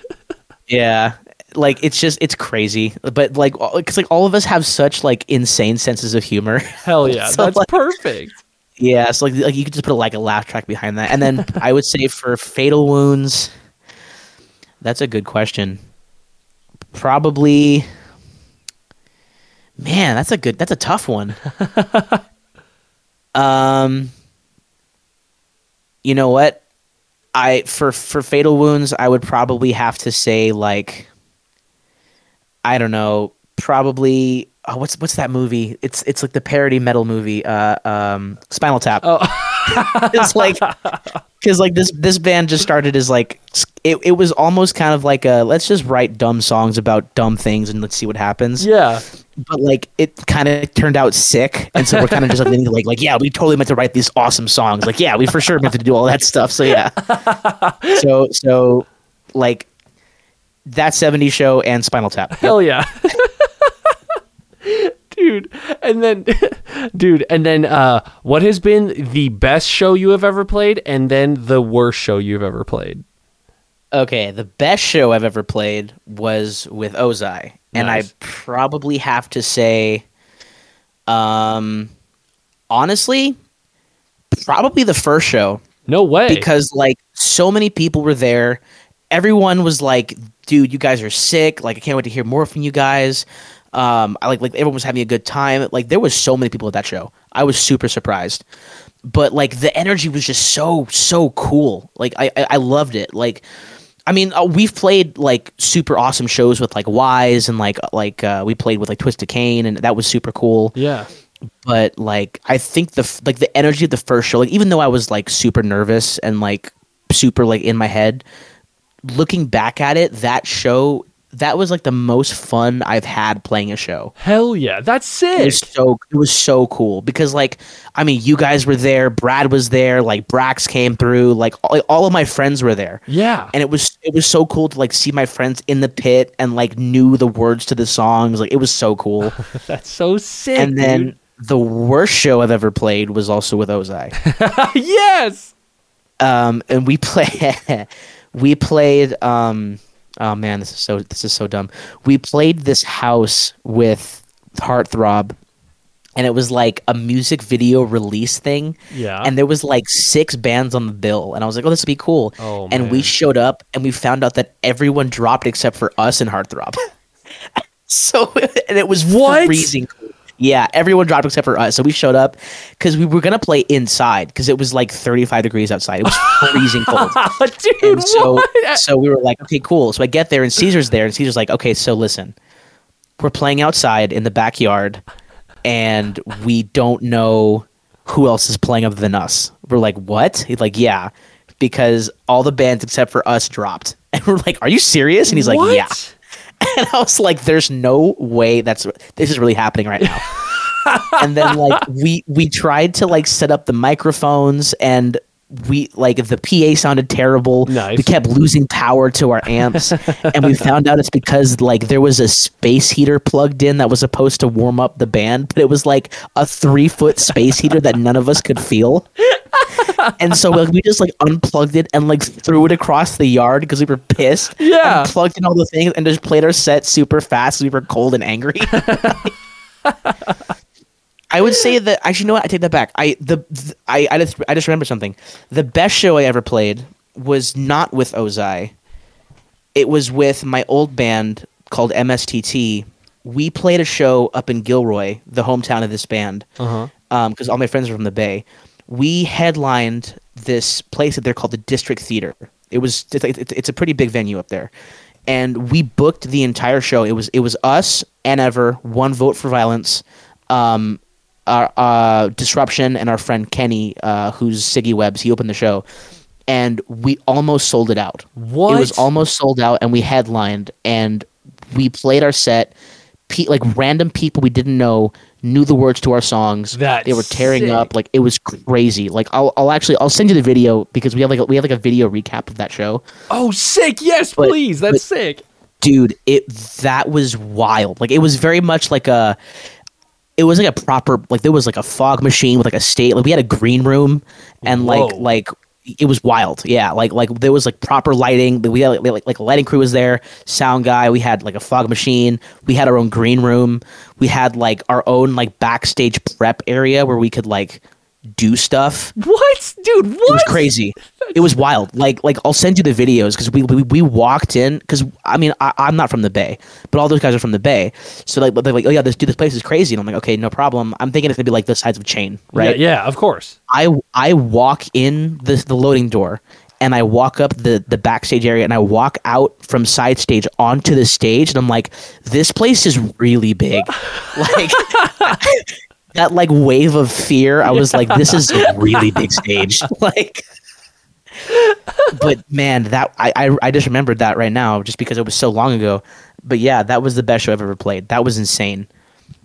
Yeah. Like it's just it's crazy, but like because like all of us have such like insane senses of humor.
Hell yeah.
So,
that's
like-
perfect.
Yeah, so like like you could just put a, like a laugh track behind that, and then I would say for fatal wounds, that's a good question. Probably, man, that's a good that's a tough one. um, you know what? I for for fatal wounds, I would probably have to say like, I don't know, probably. Oh, what's what's that movie? It's it's like the parody metal movie, uh, um, Spinal Tap.
Oh,
it's like because like this this band just started as like it, it was almost kind of like a let's just write dumb songs about dumb things and let's see what happens
yeah.
but like it kind of turned out sick and so we're kind of just like, like like yeah we totally meant to write these awesome songs like yeah we for sure meant to do all that stuff so yeah so so like that 70s show and spinal tap
Hell yeah. dude. And then dude, and then uh what has been the best show you have ever played and then the worst show you've ever played?
Okay, the best show I've ever played was with Ozai, and I probably have to say, um, honestly, probably the first show
No way.
because like so many people were there. Everyone was like, "Dude, you guys are sick! Like, I can't wait to hear more from you guys." Um, I like like everyone was having a good time. Like, there was so many people at that show. I was super surprised, but like the energy was just so so cool. Like, I I, I loved it. Like. I mean, uh, we've played like super awesome shows with like Wise and like like uh, we played with like Twisted Cane and that was super cool
yeah.
but like I think the like the energy of the first show, like even though I was like super nervous and like super like in my head, looking back at it, that show that was like the most fun I've had playing a show.
Hell yeah, that's
It
sick.
was so it was so cool because like I mean you guys were there, Brad was there, like Brax came through, like all, all of my friends were there.
Yeah.
And it was it was so cool to like see my friends in the pit and like knew the words to the songs. Like it was so cool.
That's so sick.
and then
dude.
the worst show I've ever played was also with Ozai.
yes.
um, and we play we played um, oh man this is so this is so dumb we played this house with heartthrob and it was like a music video release thing
Yeah.
and there was like six bands on the bill and i was like oh this would be cool
Oh,
and we showed up and we found out that everyone dropped except for us and heartthrob so and it was
What?
freezing cold. Yeah everyone dropped except for us. So we showed up because we were gonna play inside because it was like 35 degrees outside. It was freezing cold.
Dude,
and so
what?
so we were like okay cool. So i get there and caesar's there and caesar's like okay so listen we're playing outside in the backyard and we don't know who else is playing other than us. We're like what? He's like yeah because all the bands except for us dropped. And we're like are you serious? And he's like
What?
yeah and I was like, "There's no way that's this is really happening right now." and then like we we tried to like set up the microphones and we like the PA sounded terrible.
Nice.
We kept losing power to our amps, and we found out it's because like there was a space heater plugged in that was supposed to warm up the band, but it was like a three foot space heater that none of us could feel. and so like, we just like unplugged it and like threw it across the yard because we were pissed.
Yeah.
and plugged in all the things and just played our set super fast. We were cold and angry. I would say that actually, you know what? I take that back. I the, th- I I just I just remember something. The best show I ever played was not with Ozai. It was with my old band called MSTT. We played a show up in Gilroy, the hometown of this band,
Uh-huh.
because all my friends are from the Bay. We headlined this place that they're called the District Theater. It was it's, it's, it's a pretty big venue up there, and we booked the entire show. It was it was us and Ever, One Vote for Violence, um, our uh, Disruption, and our friend Kenny, uh, who's Siggy Webs. He opened the show, and we almost sold it out.
What?
It was almost sold out, and we headlined, and we played our set. Pe- like random people we didn't know knew the words to our songs.
That's
they were tearing
sick.
up. Like it was crazy. Like I'll, I'll actually I'll send you the video because we have like a, we have like a video recap of that show.
Oh, sick. Yes,
But-
please. That's
but-
sick.
dude it that was wild like it was very much like a it was like a proper like there was like a fog machine with like a state like we had a green room and like
Whoa.
like it was wild. Yeah like like there was like proper lighting. We had like, like like a lighting crew was there sound guy. We had like a fog machine. We had our own green room. We had like our own like backstage prep area where we could like do stuff
What? Dude, what?
it was crazy. It was wild. Like like I'll send you the videos because we, we we walked in because I mean I, I'm not from the Bay, but all those guys are from the Bay. So like they're like oh yeah this dude this place is crazy and I'm like okay no problem. I'm thinking it's gonna be like the size of a chain right.
Yeah, yeah, of course.
I I walk in the the loading door and I walk up the the backstage area and I walk out from side stage onto the stage and I'm like this place is really big. like that like wave of fear I was like this is a really big stage. like but man that I, I I just remembered that right now just because it was so long ago. But yeah, that was the best show I've ever played. That was insane.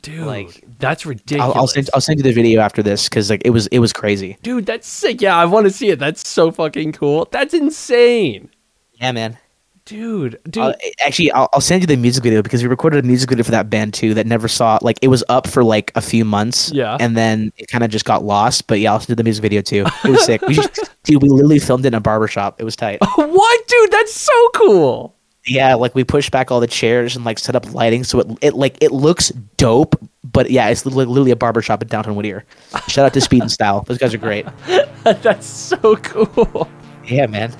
Dude,
Like,
that's ridiculous.
I'll, I'll send I'll send you the video after this because like it was it was crazy.
Dude, that's sick. Yeah, I want to see it. That's so fucking cool. That's insane.
Yeah, man.
Dude, dude.
Uh, actually, I'll, I'll send you the music video because we recorded a music video for that band too that never saw like it was up for like a few months.
Yeah.
and then it kind of just got lost. But yeah, I'll send you the music video too. It was sick. We just, dude, we literally filmed it in a barber shop. It was tight.
what? Dude, that's so cool.
yeah, like we pushed back all the chairs and like set up lighting so it it like it looks dope. But yeah, it's literally, literally a barber shop in downtown Whittier. Shout out to Speed and Style. Those guys are great.
that's so cool.
Yeah, man.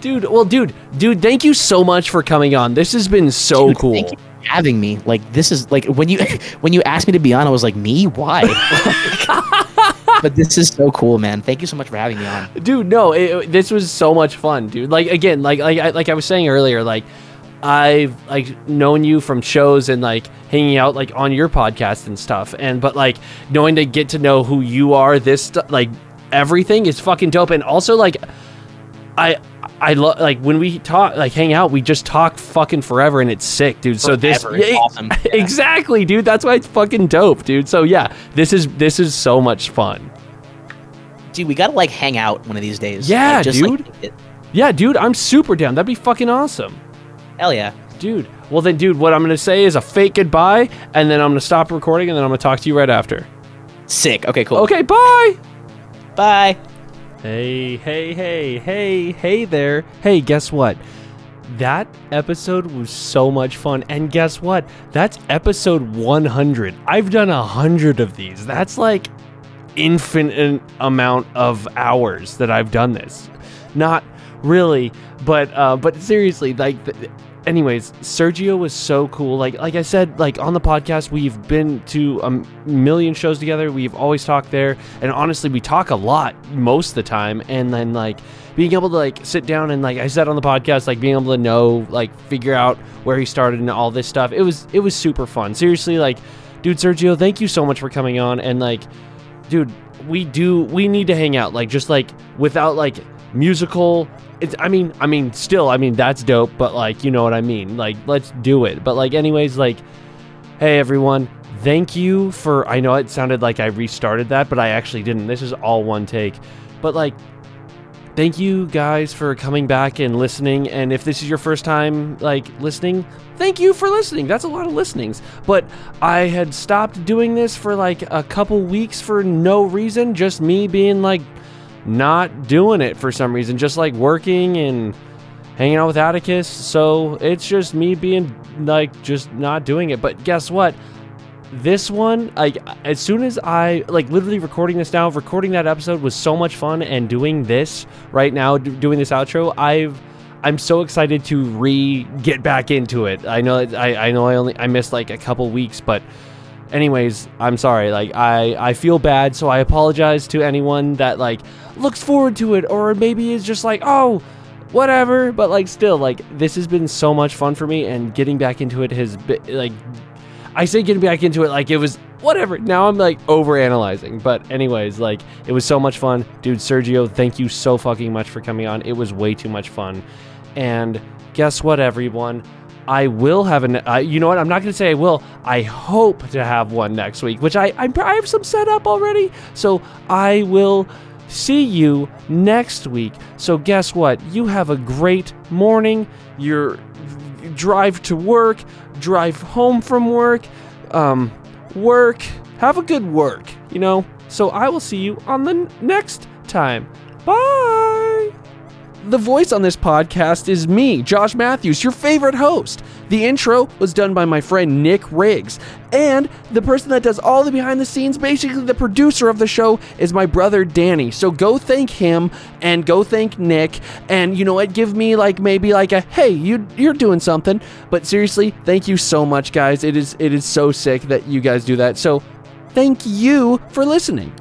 Dude, well, dude, dude, thank you so much for coming on. This has been so
Dude,
cool.
Thank you for having me. Like this is like when you when you asked me to be on, I was like, me? Why? but this is so cool, man. Thank you so much for having me on.
dude no it, this was so much fun dude like again like like I, like I was saying earlier like I've like known you from shows and like hanging out like on your podcast and stuff and but like knowing to get to know who you are this like everything is fucking dope and also like I I love like when we talk, like hang out, we just talk fucking forever, and it's sick, dude. So this.
It's awesome. Yeah.
exactly, dude. That's why it's fucking dope, dude. So yeah, this is this is so much fun.
Dude, we gotta like hang out one of these days.
Yeah,
Like, just,
dude.
it-
Yeah, dude, I'm super down. That'd be fucking awesome,
hell yeah.
dude. Well then, dude, what I'm gonna say is a fake goodbye, and then I'm gonna stop recording, and then I'm gonna talk to you right after.
Sick. Okay, cool.
Okay, bye.
Bye.
Hey, hey, hey, hey, hey there. Hey, guess what? That episode was so much fun. And guess what? That's episode 100. I've done a 100 of these. That's like infinite amount of hours that I've done this. Not really, but uh but seriously, like anyways, Sergio was so cool. Like like I said, like on the podcast, we've been to a million shows together. We've always talked there, and honestly, we talk a lot most of the time. And then like being able to like sit down and like I said on the podcast, like being able to know like figure out where he started and all this stuff. It was it was super fun. Seriously, like dude, Sergio, thank you so much for coming on and like dude we do we need to hang out like just like without like musical it's i mean i mean still i mean that's dope but like you know what i mean? Like let's do it. But like anyways like hey everyone. Thank you for i know it sounded like i restarted that but i actually didn't. This is all one take. But like thank you guys for coming back and listening. And if this is your first time like listening thank you for listening. That's a lot of listenings. But i had stopped doing this for like a couple weeks for no reason just me being like not doing it for some reason just like working and hanging out with atticus. So it's just me being like just not doing it. But guess what? This one like as soon as i like literally recording this now recording that episode was so much fun and doing this right now doing this outro i've i'm so excited to re get back into it. I know i i know i only i missed like a couple weeks but anyways i'm sorry like i i feel bad so i apologize to anyone that like looks forward to it or maybe is just like oh whatever but like still like this has been so much fun for me and getting back into it has been like I say getting back into it like it was whatever. Now I'm like over analyzing. But anyways, like it was so much fun. Dude, Sergio, thank you so fucking much for coming on. It was way too much fun. And guess what, everyone? I will have an. Uh, you know what? I'm not going to say I will. I hope to have one next week, which I I, I have some set up already. So I will see you next week. So guess what? You have a great morning. Your drive to work, drive home from work, um, work. Have a good work, you know? So I will see you on the n- next time. Bye. The voice on this podcast is me, Josh Matthews, your favorite host. The intro was done by my friend Nick Riggs. And the person that does all the behind the scenes, basically the producer of the show, is my brother Danny. So go thank him and go thank Nick. And you know what? Give me like maybe like a hey, you you're doing something. But seriously, thank you so much, guys. It is it is so sick that you guys do that. So thank you for listening.